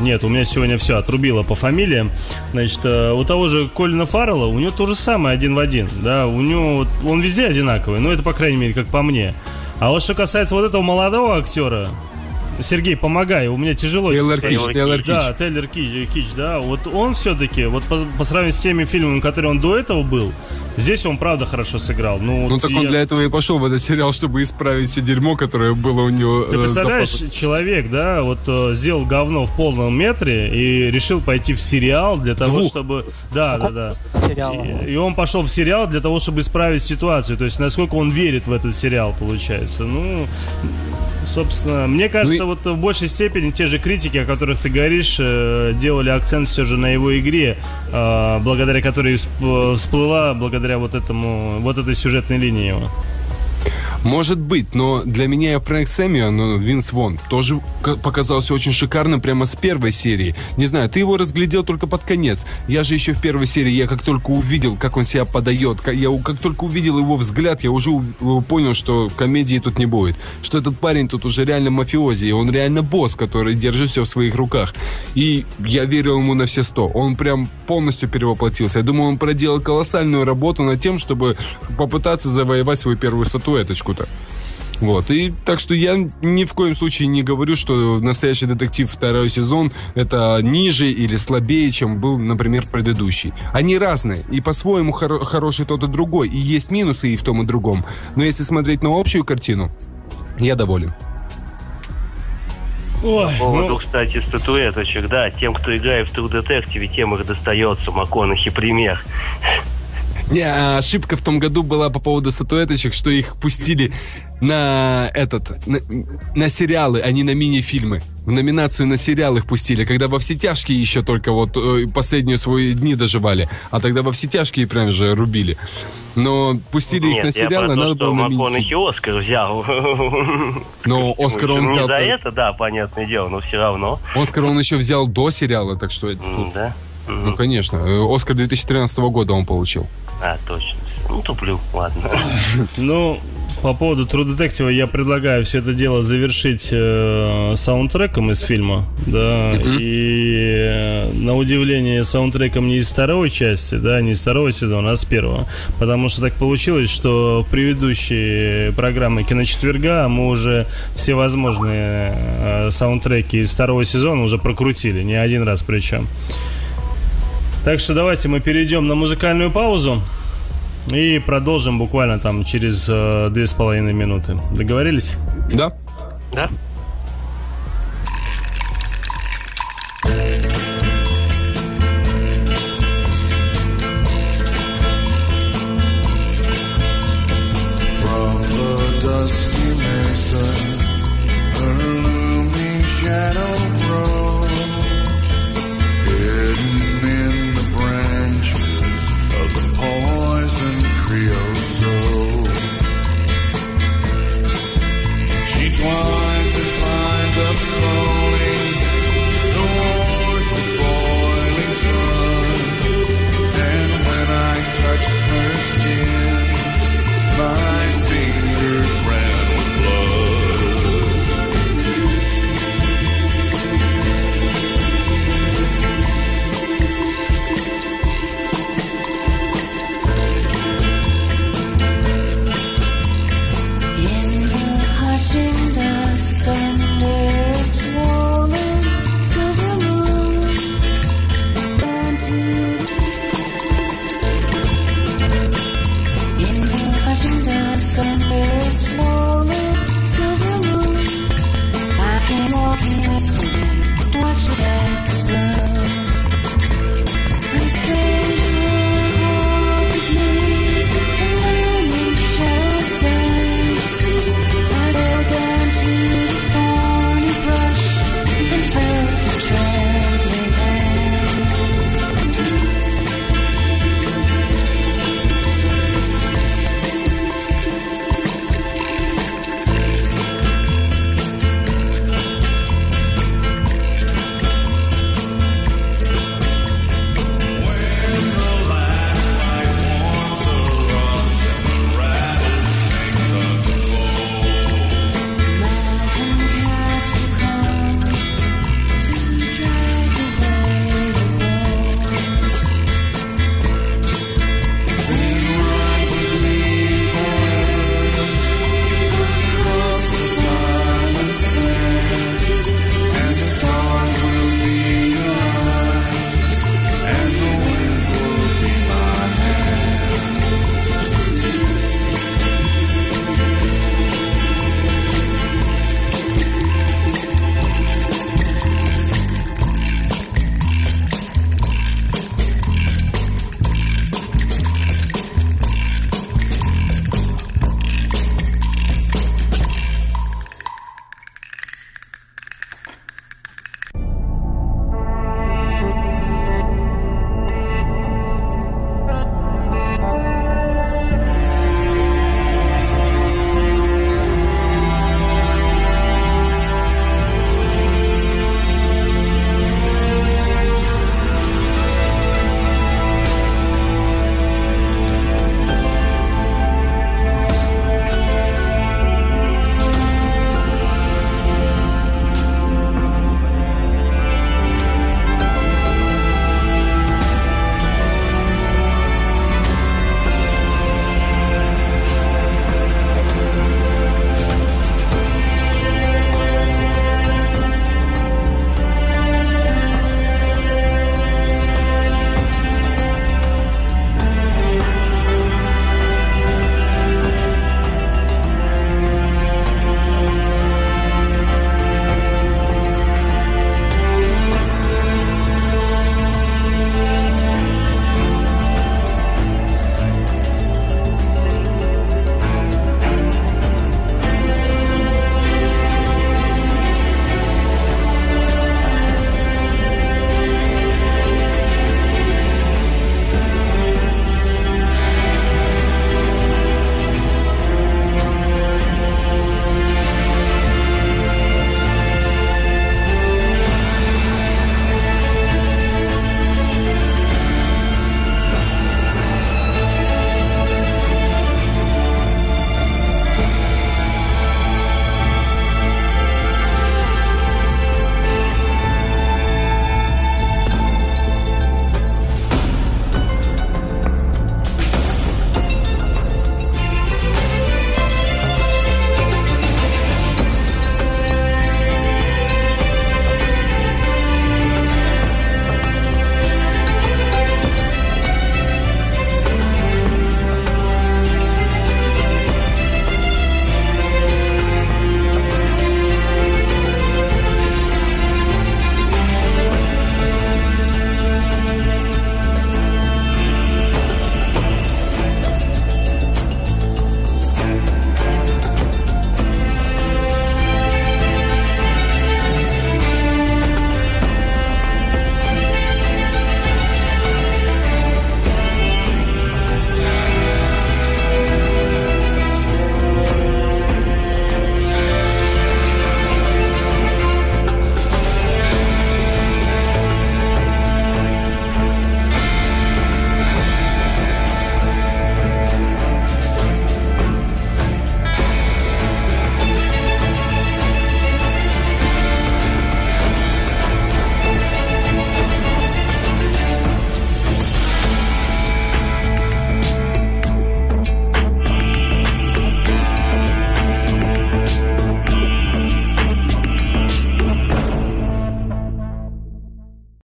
Speaker 3: нет, у меня сегодня все отрубило по фамилиям, значит, э, у того же Колина Фаррелла, у него то же самое один в один, да, у него, он везде одинаковый, ну, это, по крайней мере, как по мне. А вот что касается вот этого молодого актера, Сергей, помогай, у меня тяжело.
Speaker 2: Тейлор Кич,
Speaker 3: Тейлор Кич. Да, Тейлор Кич, Кич, да. Вот он все-таки, вот по, по сравнению с теми фильмами, которые он до этого был, Здесь он правда хорошо сыграл.
Speaker 2: Ну, ну так я... он для этого и пошел в этот сериал, чтобы исправить все дерьмо, которое было у него.
Speaker 3: Ты э, представляешь, запас... человек, да, вот э, сделал говно в полном метре и решил пойти в сериал для того, Двух. чтобы. Да, да, да. И, и он пошел в сериал для того, чтобы исправить ситуацию. То есть, насколько он верит в этот сериал, получается. Ну, собственно, мне кажется, ну, вот в большей степени те же критики, о которых ты говоришь, э, делали акцент все же на его игре, э, благодаря которой всплыла, благодаря вот этому, вот этой сюжетной линии его.
Speaker 2: Может быть, но для меня Фрэнк Сэмион, ну, Винс Вон, тоже показался очень шикарным прямо с первой серии. Не знаю, ты его разглядел только под конец. Я же еще в первой серии, я как только увидел, как он себя подает, я как только увидел его взгляд, я уже понял, что комедии тут не будет. Что этот парень тут уже реально мафиози, и он реально босс, который держит все в своих руках. И я верил ему на все сто. Он прям полностью перевоплотился. Я думаю, он проделал колоссальную работу над тем, чтобы попытаться завоевать свою первую статуэточку круто. Вот, и так что я ни в коем случае не говорю, что настоящий детектив второй сезон это ниже или слабее, чем был, например, предыдущий. Они разные, и по-своему хор- хороший тот и другой, и есть минусы и в том и другом. Но если смотреть на общую картину, я доволен.
Speaker 4: Ой, По поводу, ну... кстати, статуэточек, да, тем, кто играет в True Detective, тем их достается, МакКонахи пример.
Speaker 2: Не, а ошибка в том году была по поводу статуэточек, что их пустили на этот, на, на сериалы, а не на мини-фильмы. В номинацию на сериал их пустили, когда во все тяжкие еще только вот э, последние свои дни доживали, а тогда во все тяжкие прям же рубили. Но пустили Нет, их на сериалы,
Speaker 4: надо было на мини-фильм. Оскар взял.
Speaker 2: Но Оскар он взял...
Speaker 4: Не за это, да, понятное дело, но все равно.
Speaker 2: Оскар он еще взял до сериала, так что...
Speaker 4: Да.
Speaker 2: Ну, конечно. Э, Оскар 2013 года он получил.
Speaker 4: А, точно. Ну, туплю, ладно.
Speaker 3: Ну, по поводу True Detective я предлагаю все это дело завершить э, саундтреком из фильма, да, mm-hmm. и э, на удивление саундтреком не из второй части, да, не из второго сезона, а с первого, потому что так получилось, что в предыдущей программе Киночетверга мы уже все возможные э, саундтреки из второго сезона уже прокрутили, не один раз причем. Так что давайте мы перейдем на музыкальную паузу и продолжим буквально там через э, две с половиной минуты. Договорились?
Speaker 2: Да.
Speaker 4: Да.